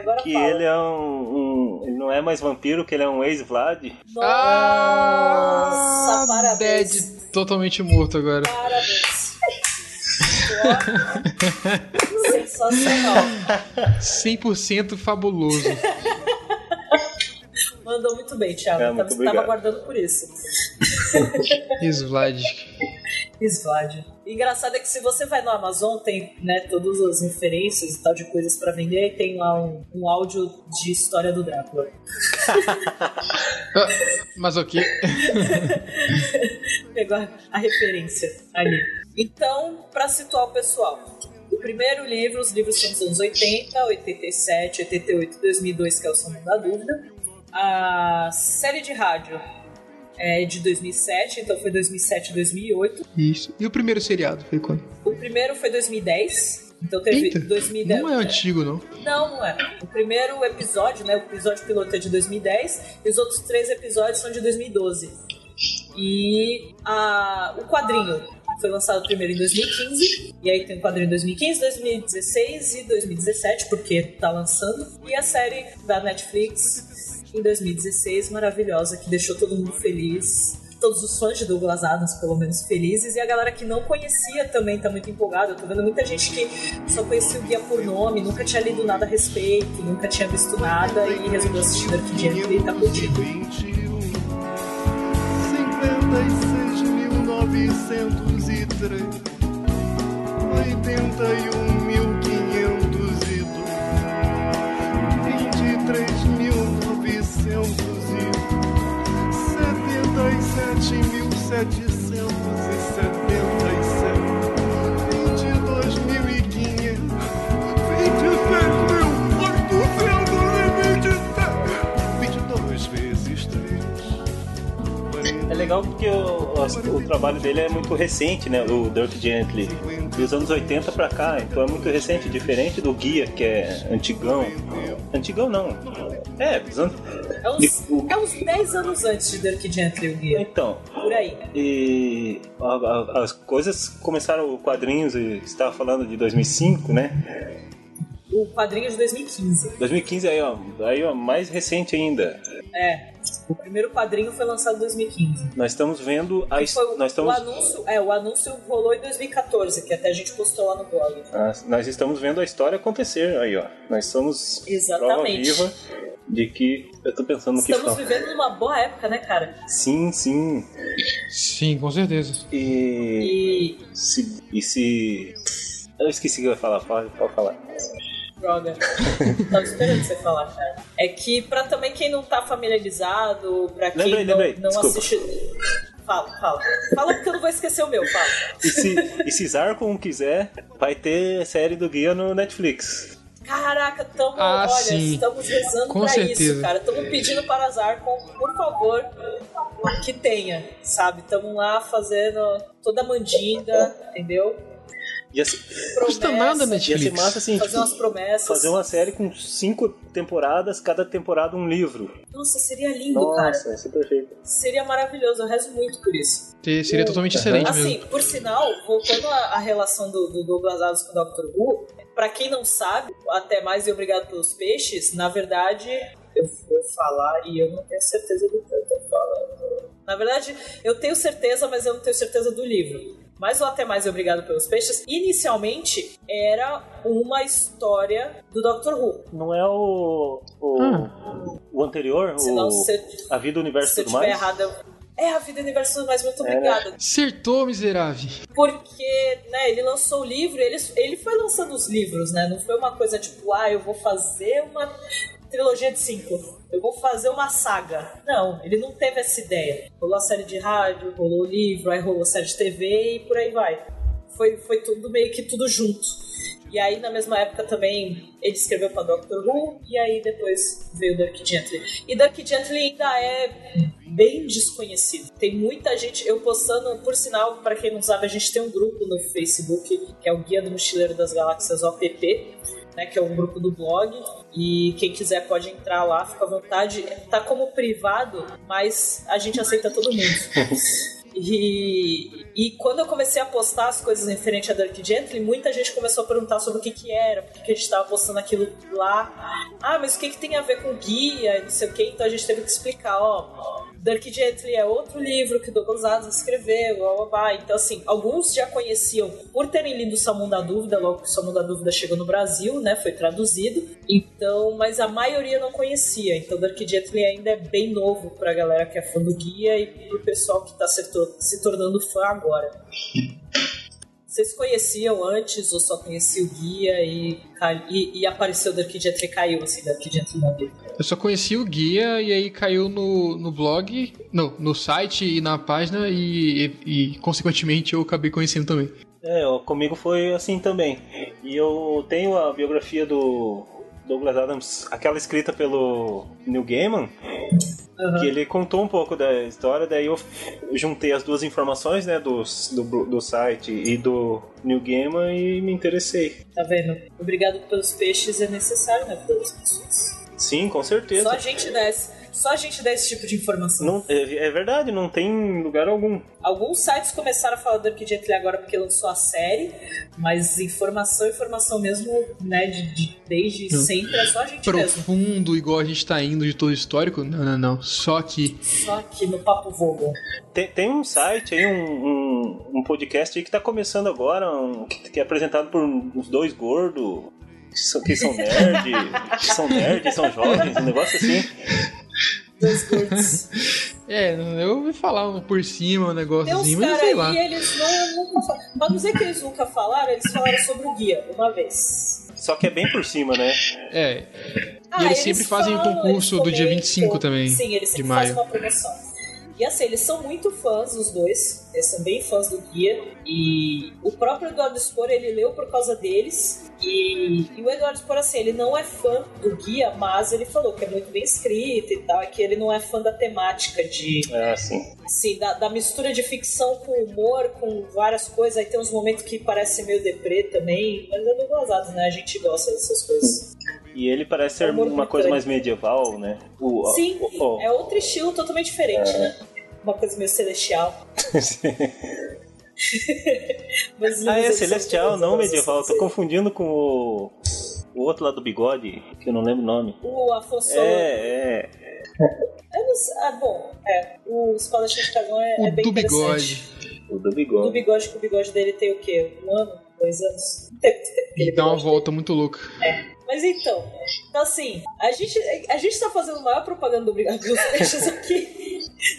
Agora
Que
fala.
ele é um, um- Ele não é mais vampiro, que ele é um ex-Vlad.
Nossa,
Ah,
parabéns.
Dead totalmente morto agora.
Parabéns. [LAUGHS] Sensacional.
100% fabuloso. [LAUGHS]
Mandou muito bem, Thiago.
É,
tava,
muito
aguardando por isso. [LAUGHS] [LAUGHS]
Slade.
Slade. Engraçado é que se você vai no Amazon, tem né, todas as referências e tal de coisas pra vender, e tem lá um, um áudio de história do Drácula. [LAUGHS]
Mas o quê?
Pegou a, a referência ali. Então, pra situar o pessoal. O primeiro livro, os livros são dos anos 80, 87, 88 2002, que é o Som da Dúvida. A série de rádio é de 2007, então foi 2007 e 2008.
Isso. E o primeiro seriado foi quando?
O primeiro foi 2010, então teve
Eita,
2010.
não é antigo, não.
Não, não é. O primeiro episódio, né? O episódio piloto é de 2010 e os outros três episódios são de 2012. E a, o quadrinho foi lançado primeiro em 2015, e aí tem o quadrinho em 2015, 2016 e 2017, porque tá lançando. E a série da Netflix em 2016, maravilhosa, que deixou todo mundo feliz. Todos os fãs de Douglas Adams, pelo menos, felizes. E a galera que não conhecia também tá muito empolgada. Eu tô vendo muita gente que só conhecia o guia por nome, nunca tinha lido nada a respeito, nunca tinha visto nada e resolveu assistir Dark Gently e tá curtindo.
56.903 81.502 23 em 1777. Vinte e dois mil e quinhentos. Vinte e seis mil oitocentos e vinte e sete. Vinte e dois vezes três.
É legal porque o, o, o trabalho dele é muito recente, né? O Dirk Gently. Dos anos 80 pra cá, então é muito recente, diferente do Guia, que é antigão. Antigão não. É, dos anos.
É uns, é uns 10 anos antes de Dirk Gently o guia.
Então,
Por aí.
e a- a- as coisas começaram, quadrinhos, e você estava falando de 2005, né?
O quadrinho é de 2015.
2015 aí, ó, aí, ó, mais recente ainda.
É. O primeiro quadrinho foi lançado em 2015.
Nós estamos vendo a
Foi o,
nós estamos
o anúncio, é, o anúncio rolou em 2014, que até a gente postou lá no blog.
nós, nós estamos vendo a história acontecer aí, ó. Nós somos
Exatamente.
prova viva de que eu tô pensando no que
Estamos
fala.
vivendo numa boa época, né, cara?
Sim, sim.
Sim, com certeza.
E
E.
se e se eu esqueci o que eu ia falar, pode, pode falar.
Droga. [LAUGHS] Tava esperando você falar, cara. É que pra também quem não tá familiarizado, pra quem
Lembrei,
não,
lembrei.
não
Desculpa.
assiste. Fala, fala. Fala porque eu não vou esquecer o meu, fala.
E se, e se Zarkon quiser, vai ter série do guia no Netflix.
Caraca, tamo,
Ah,
olha,
sim.
estamos rezando
Com
pra
certeza.
isso, cara. Estamos pedindo para Zarkon, por favor, que tenha, sabe? Estamos lá fazendo toda a mandinga, entendeu?
Ia ser,
Custa nada,
ia ser massa assim,
Fazer umas promessas.
fazer uma série com cinco temporadas, cada temporada um livro.
Nossa, seria lindo,
Nossa,
cara.
ia ser perfeito.
Seria maravilhoso, eu rezo muito por isso.
Seria totalmente excelente
Assim,
mesmo.
por sinal, voltando à, à relação do, do Douglas Adams com o Dr. Who, pra quem não sabe, até mais e obrigado pelos peixes, na verdade, eu vou falar e eu não tenho certeza do que eu tô falando. Na verdade, eu tenho certeza, mas eu não tenho certeza do livro. Mas o Até Mais e Obrigado pelos Peixes, inicialmente era uma história do Dr. Who.
Não é o. O,
Hum.
o anterior?
Se não,
o,
se,
A Vida, o Universo
se
e
eu
tudo
estiver
mais?
errada, eu... É a vida universal, mas muito
É,
obrigada.
Acertou, miserável.
Porque, né, ele lançou o livro, ele, ele foi lançando os livros, né? Não foi uma coisa tipo, ah, eu vou fazer uma trilogia de cinco. Eu vou fazer uma saga. Não, ele não teve essa ideia. Rolou a série de rádio, rolou o livro, aí rolou a série de TV e por aí vai. Foi, foi tudo meio que tudo junto. E aí, na mesma época também, ele escreveu pra Doctor Who, e aí depois veio Dirk Gently. E Dirk Gently ainda é bem desconhecido. Tem muita gente, eu postando, por sinal, para quem não sabe, a gente tem um grupo no Facebook, que é o Guia do Mochileiro das Galáxias OPP, né, que é um grupo do blog, e quem quiser pode entrar lá, fica à vontade. Tá como privado, mas a gente aceita todo mundo. [LAUGHS] E, e quando eu comecei a postar as coisas referente a Dark Gently, muita gente começou a perguntar sobre o que que era, por que a gente estava postando aquilo lá. Ah, mas o que que tem a ver com guia e não sei o que, então a gente teve que explicar, ó. Dark Gently é outro livro que Douglas Adams escreveu, blá, blá, blá. Então, assim, alguns já conheciam por terem lido Salmão da Dúvida, logo que Salmão da Dúvida chegou no Brasil, né? Foi traduzido. Então, mas a maioria não conhecia. Então, Dark Gently ainda é bem novo pra galera que é fã do guia e pro pessoal que tá se, se tornando fã agora. Vocês conheciam antes ou só conheciam o guia e, e, e apareceu Dark Gently e caiu assim, Dark Gently na vida?
Eu só conheci o guia e aí caiu no, no blog, não, no site e na página e, e, e, consequentemente eu acabei conhecendo também.
É, comigo foi assim também. E eu tenho a biografia do Douglas Adams, aquela escrita pelo Neil Gaiman, que ele contou um pouco da história, daí eu juntei as duas informações, né, do, do, do site e do Neil Gaiman e me interessei.
Tá vendo? Obrigado pelos peixes é necessário vida das pessoas.
Sim, com certeza.
Só a gente dá esse, só a gente dá esse tipo de informação.
Não, é, é verdade, não tem lugar algum.
Alguns sites começaram a falar do Gently agora porque lançou a série, mas informação, informação mesmo, né, de, de- desde sempre é só a gente mesmo.
Profundo, igual a gente tá indo de todo histórico? Não, não, não. Só que.
Só aqui no Papo Vogon.
Tem, tem um site aí, um, um, um podcast aí que tá começando agora, um- que, que é apresentado por uns dois gordos. Que são, que são [LAUGHS] nerd, que são nerd, são jovens, um negócio assim. [LAUGHS]
É, eu ouvi falar um por cima, um negócio
uns
assim, mas
caras
sei lá.
aí, eles não, nunca falaram. Pra não dizer que eles nunca falaram, eles falaram sobre o guia uma vez.
Só que é bem por cima, né?
É.
Ah,
e eles sempre fazem o
falam,
concurso
eles
do dia
comentam.
25 também.
Sim, eles
de
sempre
maio.
fazem uma promoção. E assim, eles são muito fãs, os dois. São bem fãs do guia. E o próprio Eduardo Spor, ele leu por causa deles. E, e o Eduardo Spor, assim, ele não é fã do guia, mas ele falou que é muito bem escrito e tal. É que ele não é fã da temática de.
É assim.
Assim, da, da mistura de ficção com humor, com várias coisas. Aí tem uns momentos que parece meio deprê também. Mas é do gozado, né? A gente gosta dessas coisas.
E ele parece ser uma coisa mais medieval, né? O,
Sim,
o- o-
é outro estilo totalmente diferente, né? Uma coisa meio celestial. [LAUGHS] Mas
ah, é
eles-
celestial,
eles-
não medieval. Tô confundindo com o, o outro lá do bigode, que eu não lembro o nome.
O Afonso.
É, é.
Eu não sei- Ah, bom, é. O Espadachim de Dragão é,
O
é bem
do bigode.
O do
O do
bigode.
bigode, que o bigode dele tem o quê? Um ano? Dois anos? Não tem muito tempo aquele
E dá uma
bigode.
volta muito louca.
Mas então, então assim, a gente, a gente tá fazendo maior propaganda do pelos Peixes aqui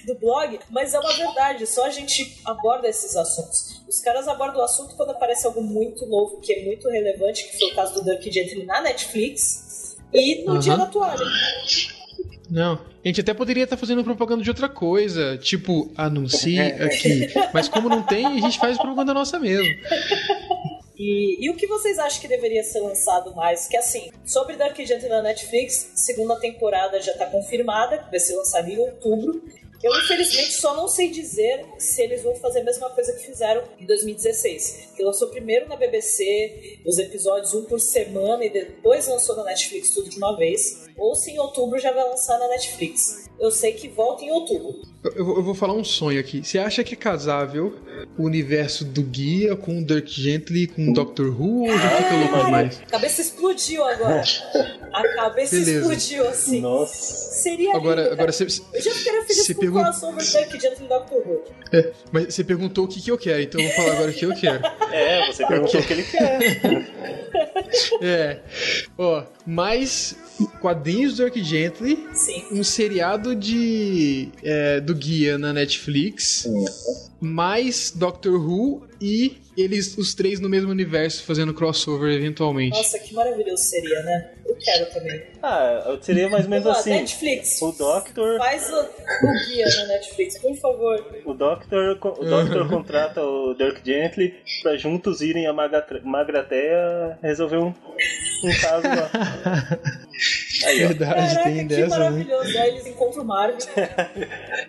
do blog, mas é uma verdade, só a gente aborda esses assuntos. Os caras abordam o assunto quando aparece algo muito novo, que é muito relevante, que foi o caso do Dirk Gently na Netflix, e no
Aham.
dia da toalha.
Não. A gente até poderia estar fazendo propaganda de outra coisa, tipo, anuncie aqui. Mas como não tem, a gente faz propaganda nossa mesmo.
E, e o que vocês acham que deveria ser lançado mais? Que assim, sobre Dark Gently na Netflix, segunda temporada já tá confirmada, que vai ser lançada em outubro. Eu, infelizmente, só não sei dizer se eles vão fazer a mesma coisa que fizeram em 2016. Que lançou primeiro na BBC, os episódios um por semana, e depois lançou na Netflix tudo de uma vez. Ou se em outubro já vai lançar na Netflix. Eu sei que volta em outubro.
Eu, eu vou- falar um sonho aqui. Você acha que é casável o universo do Guia com o Dirk Gently com o Doctor Who ou já fica louco demais?
A cabeça explodiu agora. A cabeça
Beleza.
explodiu assim.
Nossa.
Seria
Agora,
lindo,
agora
cara.
você,
Eu já ficaria feliz com
pergun-
o crossover Dark Gently Doctor Who.
é, mas você perguntou o que, que eu quero, então eu vou falar agora o que eu quero. [LAUGHS]
É, você perguntou o que ele quer. [LAUGHS]
É. Ó, mais quadrinhos do Dirk Gently,
Sim.
um seriado de é, do guia na Netflix, mais Doctor Who e eles os três no mesmo universo fazendo crossover eventualmente.
Nossa, que maravilhoso seria, né? Eu quero também.
Ah, seria mais ou menos assim.
Netflix.
O Doctor,
Faz o, o guia na Netflix, por favor.
o Doctor, o Doctor contrata o Dirk Gently pra juntos irem a Magatre- Magrateia resolver um, um caso lá. [LAUGHS] Aí, ó.
Verdade,
Caraca,
tem
que
dessa, né?
maravilhoso. Aí eles encontram o Marvin. [LAUGHS]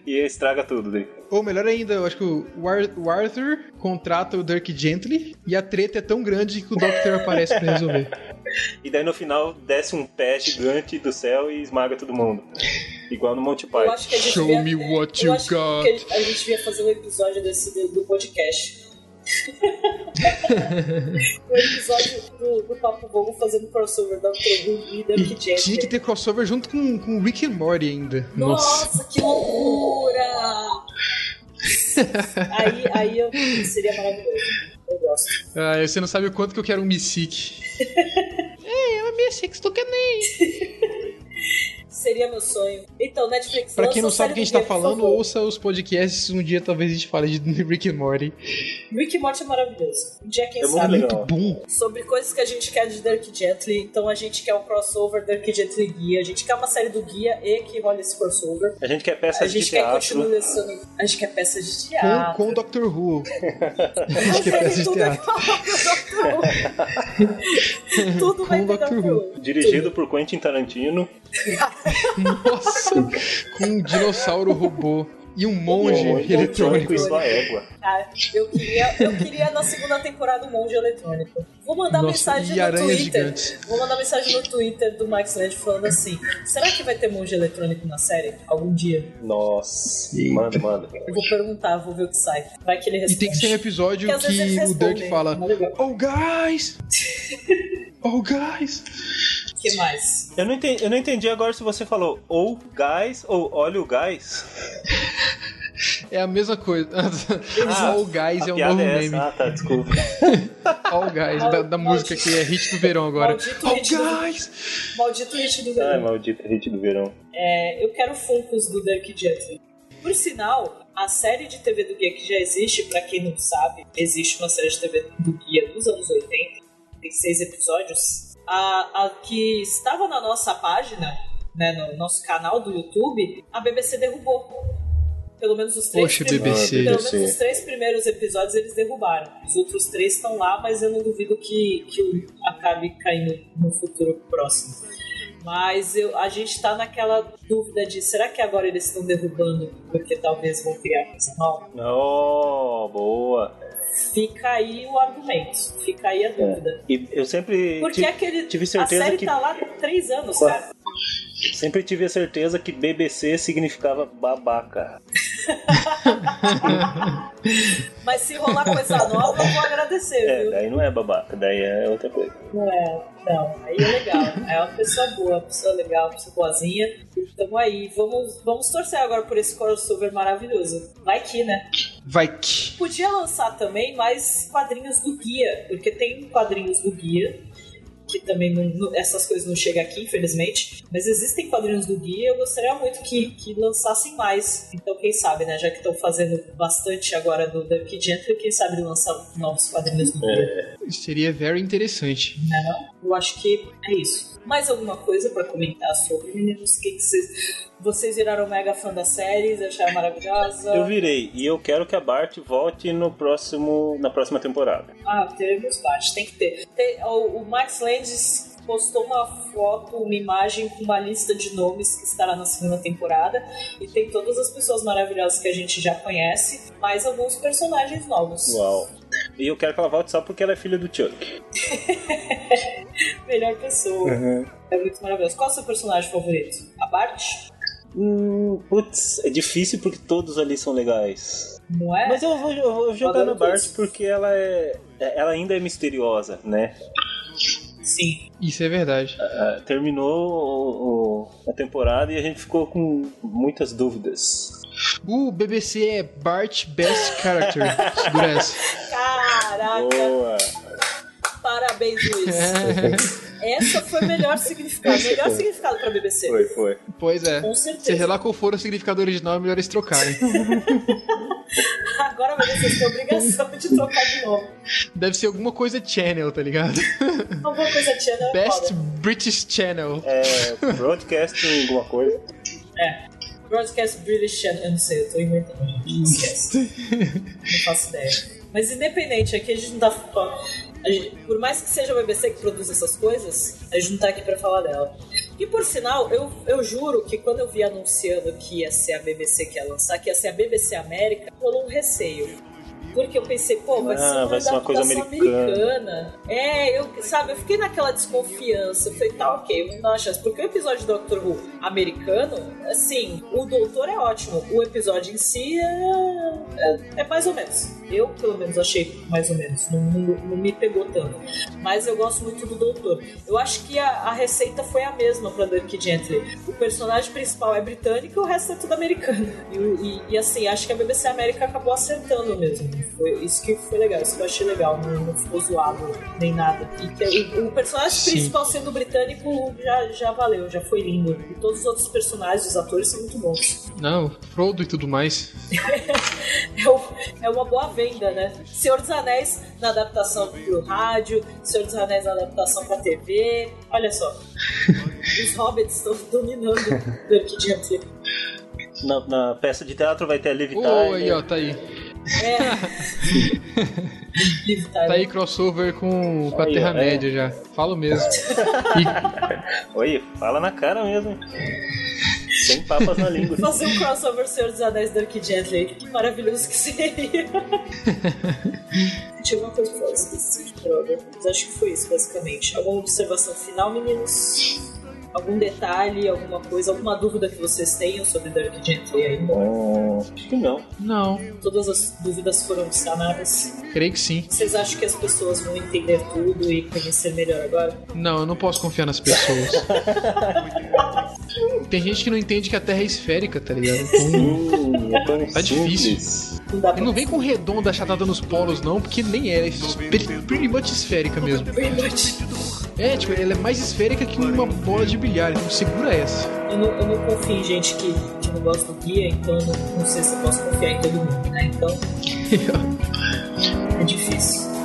E estraga tudo daí.
Ou melhor ainda, eu acho que o Ar- o Arthur contrata o Dirk Gently e a treta é tão grande que o Doctor aparece pra resolver. [LAUGHS]
E daí no final desce um pé gigante do céu e esmaga todo mundo. Igual no Monty
Eu
Python.
acho que a gente
Show
devia,
me what
eu
you
acho que
got.
a gente devia fazer um episódio desse do, do podcast. o [LAUGHS] episódio do, do Papo Vogo fazendo crossover da Who e Dark Gently.
Tinha que ter crossover junto com, com Rick and Morty ainda.
Nossa, que loucura! [LAUGHS] aí, aí eu, seria maravilhoso. Eu gosto.
Ah, você não sabe o quanto que eu quero um Mystic. é, uma Mystic, tu quer nem. [LAUGHS]
Seria meu sonho. Então, Netflix
Pra quem não sabe o que a
série
gente
do
tá
Guia, por
falando, ouça os podcasts. Um dia talvez a gente fale de [LAUGHS] Rick and Morty.
Rick e Morty é maravilhoso. Um dia, quem
É muito
sabe.
legal.
Bom.
Sobre coisas que a gente quer de Dirk Gently. Então, a gente quer um crossover Dirk Gently Guia. A gente quer uma série do Guia e que rola esse crossover.
A gente quer
A
peças de
gente quer
teatro.
A gente quer peças de
Com,
teatro.
com o Doctor Who. [LAUGHS] a gente quer peça de
Tudo
teatro.
é [LAUGHS] Tudo vai
Com Doctor Who.
Who.
Dirigido por Quentin Tarantino.
Nossa! Com um dinossauro robô e um monge
Um
eletrônico.
e sua égua.
Ah, eu queria, eu queria na segunda temporada um monge eletrônico. Vou mandar
Nossa,
mensagem
e
no Twitter.
gigantes.
Vou mandar mensagem no Twitter do Max Land falando assim: será que vai ter monge eletrônico na série? Algum dia?
Nossa. Manda, manda.
Eu vou perguntar, vou ver o que sai. Vai que ele
E
responde.
tem que ser um episódio
Porque
que o Dirk fala. Oh, guys! [LAUGHS] Oh, guys!
Que mais?
Eu não, entendi, eu não entendi agora se você falou ou gás ou olha o gás.
É a mesma coisa. [LAUGHS] All Guys é um novo
é
meme.
Ah, tá, desculpa. [LAUGHS]
All Guys, da, da música que é hit do verão agora.
Maldito
All
hit do-
Guys!
Maldito hit do
Ai,
verão.
maldito hit do verão.
É, eu quero Funkos do Dirk Gently. Por sinal, a série de TV do Guia que já existe, pra quem não sabe, existe uma série de TV do Guia dos anos 80, tem seis episódios. A, a que estava na nossa página, né, no nosso canal do YouTube, a BBC derrubou. Pelo menos os três
Poxa,
primeiros.
BBC.
Pelo menos os três primeiros episódios eles derrubaram. Os outros três estão lá, mas eu não duvido que, que acabe caindo no futuro próximo. Mas eu, a gente tá naquela dúvida de será que agora eles estão derrubando porque talvez vão criar coisa nova?
Oh, boa.
Fica aí o argumento, fica aí a dúvida.
E eu sempre
Porque
tive,
aquele,
tive
a
certeza
série
que
tá lá há três anos, cara.
Sempre tive a certeza que BBC significava babaca. [LAUGHS]
Mas se rolar coisa nova, eu vou agradecer,
É,
viu?
daí não é babaca, daí é outra coisa.
Não é, não. Aí é legal. É uma pessoa boa, uma pessoa legal, uma pessoa boazinha. Tamo aí. Vamos, vamos torcer agora por esse crossover maravilhoso. Vai que, né?
Vai que.
Podia lançar também mais quadrinhos do guia, porque tem quadrinhos do guia. Que também não- essas coisas não chegam aqui, infelizmente. Mas existem quadrinhos do guia eu gostaria muito que, que lançassem mais. Então, quem sabe, né? Já que estão fazendo bastante agora do Dark Gently, quem sabe lançar novos quadrinhos do guia.
Seria very interessante.
Né, não? Eu acho que é isso. Mais alguma coisa pra comentar sobre, meninos? O que que vocês... Vocês viraram mega fã da série, acharam maravilhosa?
Eu virei e eu quero que a Bart volte no próximo, na próxima temporada.
Ah, teremos parte, tem que ter. Tem- o, o Max Landis postou uma foto, uma imagem com uma lista de nomes que estará na segunda temporada. E tem todas as pessoas maravilhosas que a gente já conhece, mais alguns personagens novos.
Uau. E eu quero que ela volte só porque ela é filha do Chuck. [LAUGHS]
Melhor pessoa. É muito maravilhoso. Qual é o seu personagem favorito? A Bart?
Hum, putz, é difícil porque todos ali são legais.
Não é?
Mas eu vou, eu vou jogar na Bart
todos.
porque ela é. Ela ainda é misteriosa, né?
Sim.
Isso é verdade.
Ah, terminou o- o- a temporada e a gente ficou com muitas dúvidas.
O BBC é Bart Best Character. [LAUGHS] Segura essa.
Caraca!
Boa!
Parabéns, Luiz. [LAUGHS] Essa foi o melhor significado. Melhor significado pra BBC.
Foi, foi.
Pois é.
Com certeza.
Seja lá qual for o significado original, é melhor eles trocarem. [LAUGHS]
Agora vai vocês têm obrigação de trocar de novo.
Deve ser alguma coisa channel, tá ligado?
Alguma coisa tinha, né?
Best
Foda.
British Channel.
É, broadcasting, alguma coisa.
É. Broadcast British Channel. Eu não sei, eu tô inventando. Esquece. [LAUGHS] não faço ideia. Mas independente, aqui a gente não tá. Gente- por mais que seja a BBC que produz essas coisas, a gente não tá aqui pra falar dela. E por sinal, eu, eu juro que quando eu vi anunciando que ia ser a BBC que ia lançar, que ia ser a BBC América, rolou um receio. Porque eu pensei, pô, vai
Ah,
ser uma
vai ser uma coisa
adaptação
americana.
É, eu, sabe, eu fiquei naquela desconfiança. Eu falei, tá, ok, vamos dar uma chance. Porque o episódio do Doctor Who americano, assim, o doutor é ótimo. O episódio em si é, é, é mais ou menos. Eu, pelo menos, achei mais ou menos. Não, não, não me pegou tanto. Mas eu gosto muito do doutor. Eu acho que a, a receita foi a mesma pra Dirk Gently. O personagem principal é britânico e o resto é tudo americano. E, e- e, assim, acho que a BBC América acabou acertando mesmo. Foi isso que foi legal, isso que eu achei legal. Não, não ficou zoado nem nada. E que o, o personagem
Sim.
principal sendo britânico já, já valeu, já foi lindo. E todos os outros personagens, os atores são muito bons.
Não, Frodo e tudo mais. [LAUGHS]
É, o- é uma boa venda, né? Senhor dos Anéis na adaptação pro rádio, Senhor dos Anéis na adaptação pra TV. Olha só. [LAUGHS] Os hobbits estão dominando Dirk Gently.
Na, na peça de teatro vai ter a Liv
Ô,
Tyler.
aí, ó, tá aí.
É. [LAUGHS]
Tá aí crossover com, com a Terra-média já. Falo mesmo. [LAUGHS]
Oi, fala na cara mesmo. Sem papas na língua. [LAUGHS]
Fazer um crossover Senhor dos Anéis Dark Gently. Que maravilhoso que seria. [LAUGHS] Tinha uma coisa pra falar, esqueci, droga. Mas acho que foi isso, basicamente. Alguma observação final, meninos? Algum detalhe, alguma coisa, alguma dúvida que vocês tenham sobre Dark Gently ainda?
Hum, acho que não.
Não,
Todas as dúvidas foram sanadas.
creio que sim.
Vocês acham que as pessoas vão entender tudo e conhecer melhor agora?
Não, eu não posso confiar nas pessoas. [LAUGHS] Tem gente que não entende que a Terra é esférica, tá ligado? Então,
Hum, é
Tá difícil.
Não
não vem com redonda achatada nos polos, não, porque nem é. É pretty pretty much esférica mesmo.
Pretty much.
É, tipo, ela é mais esférica que uma bola de bilhar, então segura essa.
Eu não, eu não confio em gente que, que não gosta do guia, então não, não sei se eu posso confiar em todo mundo, né? Então [LAUGHS] é difícil.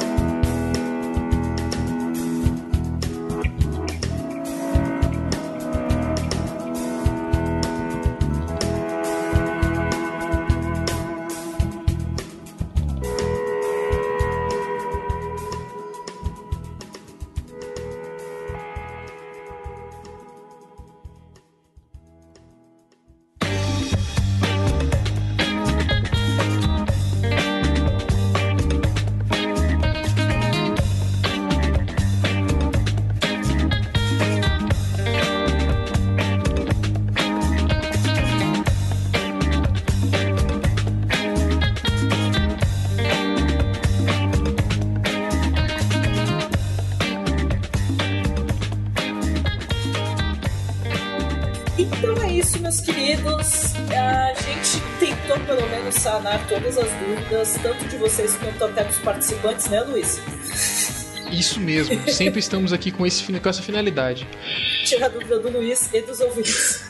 Dúvidas, tanto de vocês quanto até dos participantes, né, Luiz?
Isso mesmo. Sempre [LAUGHS] estamos aqui com, esse, com essa finalidade.
Tirar a dúvida do Luiz e dos ouvintes.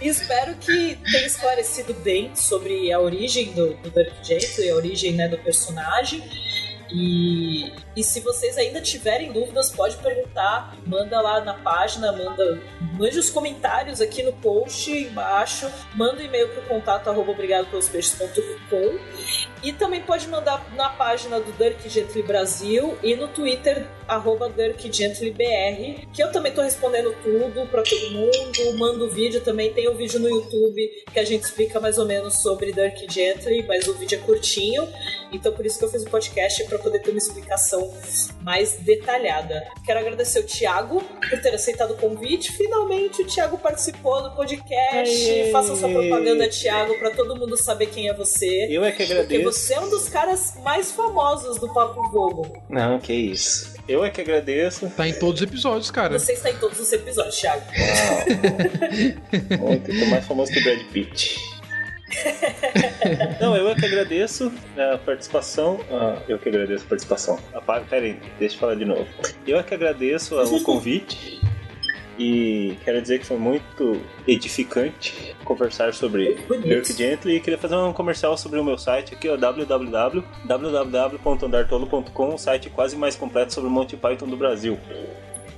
e [LAUGHS] espero que tenha esclarecido bem sobre a origem do, do Dirk Gently, a origem né, do personagem. E, e se vocês ainda tiverem dúvidas, pode perguntar, manda lá na página, manda, mande os comentários aqui no post embaixo, manda um e-mail pro contato arroba e também pode mandar na página do Dirk Gently Brasil e no Twitter arroba Dirk Gently BR, que eu também tô respondendo tudo pra todo mundo, mando vídeo também, tem um vídeo no YouTube que a gente explica mais ou menos sobre Dirk Gently, mas o vídeo é curtinho, então por isso que eu fiz o podcast para poder ter uma explicação mais detalhada. Quero agradecer o Thiago por ter aceitado o convite. Finalmente o Thiago participou do podcast.
Aê!
Faça sua propaganda, Thiago, para todo mundo saber quem é você.
Eu é que
Porque
agradeço.
você é um dos caras mais famosos do Papo Vogo.
Não, que isso. Eu é que agradeço.
Tá em todos os episódios, cara.
Você está em todos os episódios, Thiago.
Muito, tô mais famoso que o Brad Pitt. [LAUGHS] Não, eu é que agradeço a participação. Ah, eu que agradeço a participação. Ah, Pera aí, deixa eu falar de novo. Eu é que agradeço o [LAUGHS] convite e quero dizer que foi muito edificante conversar sobre. Dirk Gently e queria fazer um comercial sobre o meu site aqui, ó, www.www.andartolo.com, o site quase mais completo sobre o Monty Python do Brasil.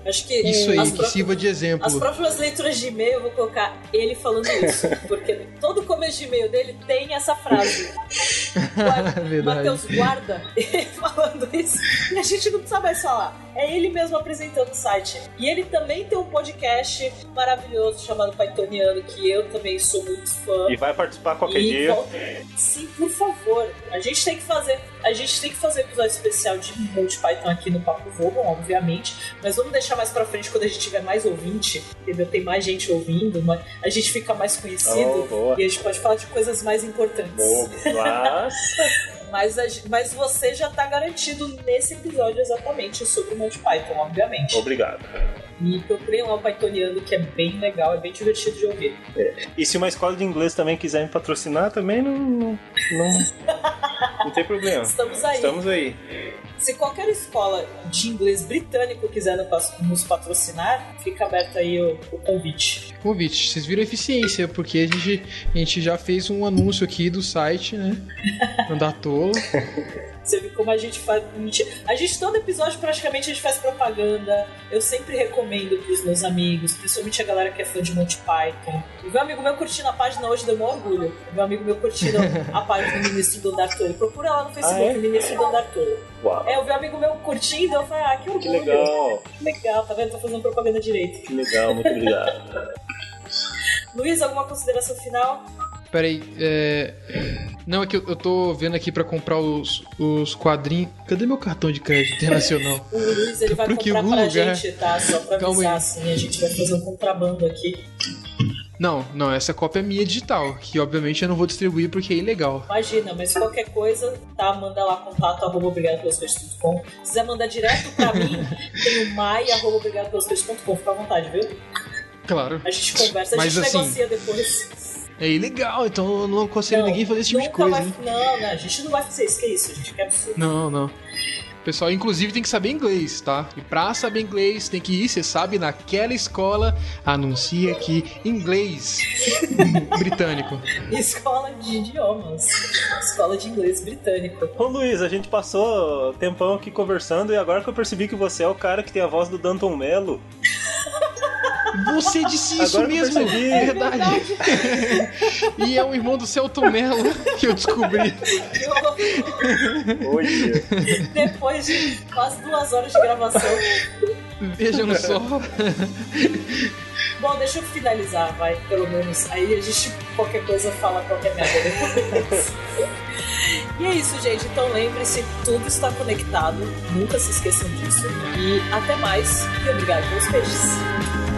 Acho que
Isso aí, que sirva de exemplo.
As próximas leituras de e-mail eu vou colocar ele falando isso. [LAUGHS] Porque todo começo de e-mail dele tem essa frase. [LAUGHS] Guarda-. Matheus [LAUGHS] guarda ele falando isso. E a gente não precisa mais falar. É ele mesmo apresentando o site. E ele também tem um podcast maravilhoso chamado Pythoniano, que eu também sou muito fã.
E vai participar qualquer
E
dia.
vol- Sim, por favor. A gente tem que fazer. A gente tem que fazer um episódio especial de Monty Python aqui no Papo Vogon, obviamente. Mas vamos deixar mais pra frente quando a gente tiver mais ouvinte, entendeu? Tem mais gente ouvindo, mas a gente fica mais conhecido
Oh,
e a gente pode falar de coisas mais importantes.
Boa. [LAUGHS] Nossa.
Mas, mas você já tá garantido nesse episódio exatamente sobre o Monty Python, obviamente.
Obrigado.
E procurem lá o Pythoniano, que é bem legal, é bem divertido de ouvir.
E se uma escola de inglês também quiser me patrocinar, também não. Não, não, não tem problema. [LAUGHS]
Estamos aí.
Estamos aí.
Se qualquer escola de inglês britânico quiser no- nos patrocinar, fica aberto aí o, o convite.
Convite, vocês viram a eficiência, porque a gente, a gente já fez um anúncio aqui do site, né? Andar tolo. [LAUGHS]
Você viu como a gente faz. A gente, a gente, todo episódio, praticamente, a gente faz propaganda. Eu sempre recomendo pros meus amigos, principalmente a galera que é fã de Monty Python. O meu amigo meu curtindo a página hoje deu maior orgulho. O meu amigo meu curtindo a página do Ministro do Andar Tolo. Procura lá no Facebook,
Ah, é?
Ministro do Andar Tolo.
Uau.
É, eu vi um amigo meu curtindo, eu falei, ah, que
Que
orgulho.
legal.
Que legal, tá vendo? Tô fazendo propaganda direito.
Que legal, muito obrigado. [LAUGHS]
Luiz, alguma consideração final?
Peraí, é. Não, é que eu, eu tô vendo aqui pra comprar os, os quadrinhos. Cadê meu cartão de crédito internacional? [LAUGHS]
O Luiz ele vai
Procure
comprar pra
lugar.
gente, tá? Só pra
Calma
avisar
aí.
assim, a gente vai fazer um contrabando aqui.
Não, não, essa cópia é minha digital, que obviamente eu não vou distribuir porque é ilegal.
Imagina, mas qualquer coisa, tá? Manda lá contato arroba obrigado pelos peixes.com. Se quiser mandar direto pra mim, [LAUGHS] tem o mai arroba obrigado pelos peixes.com. Fica à vontade, viu?
Claro.
A gente conversa, a
Mas
gente
assim,
negocia depois.
É ilegal, então eu não aconselho
Não,
ninguém a fazer esse tipo de coisa,
vai-? Não, não, a gente não vai fazer isso, que é isso, a gente quer absurdo.
Não, não. O pessoal, inclusive, tem que saber inglês, tá? E pra saber inglês, tem que ir, você sabe, naquela escola, anuncia aqui inglês [LAUGHS] britânico. [LAUGHS]
Escola de idiomas. Escola de inglês britânico.
Ô Luiz, a gente passou tempão aqui conversando e agora que eu percebi que você é o cara que tem a voz do Danton Mello. [LAUGHS]
Você disse isso
Agora
mesmo, é verdade. e é o irmão do Celton Mello que eu descobri.
Hoje.
Depois de quase duas horas de gravação.
Vejam só.
Bom, deixa eu finalizar, vai, pelo menos. Aí a gente, qualquer coisa, fala qualquer merda depois. E é isso, gente. Então lembre-se, tudo está conectado. Nunca se esqueçam disso. E até mais. E obrigado pelos beijos.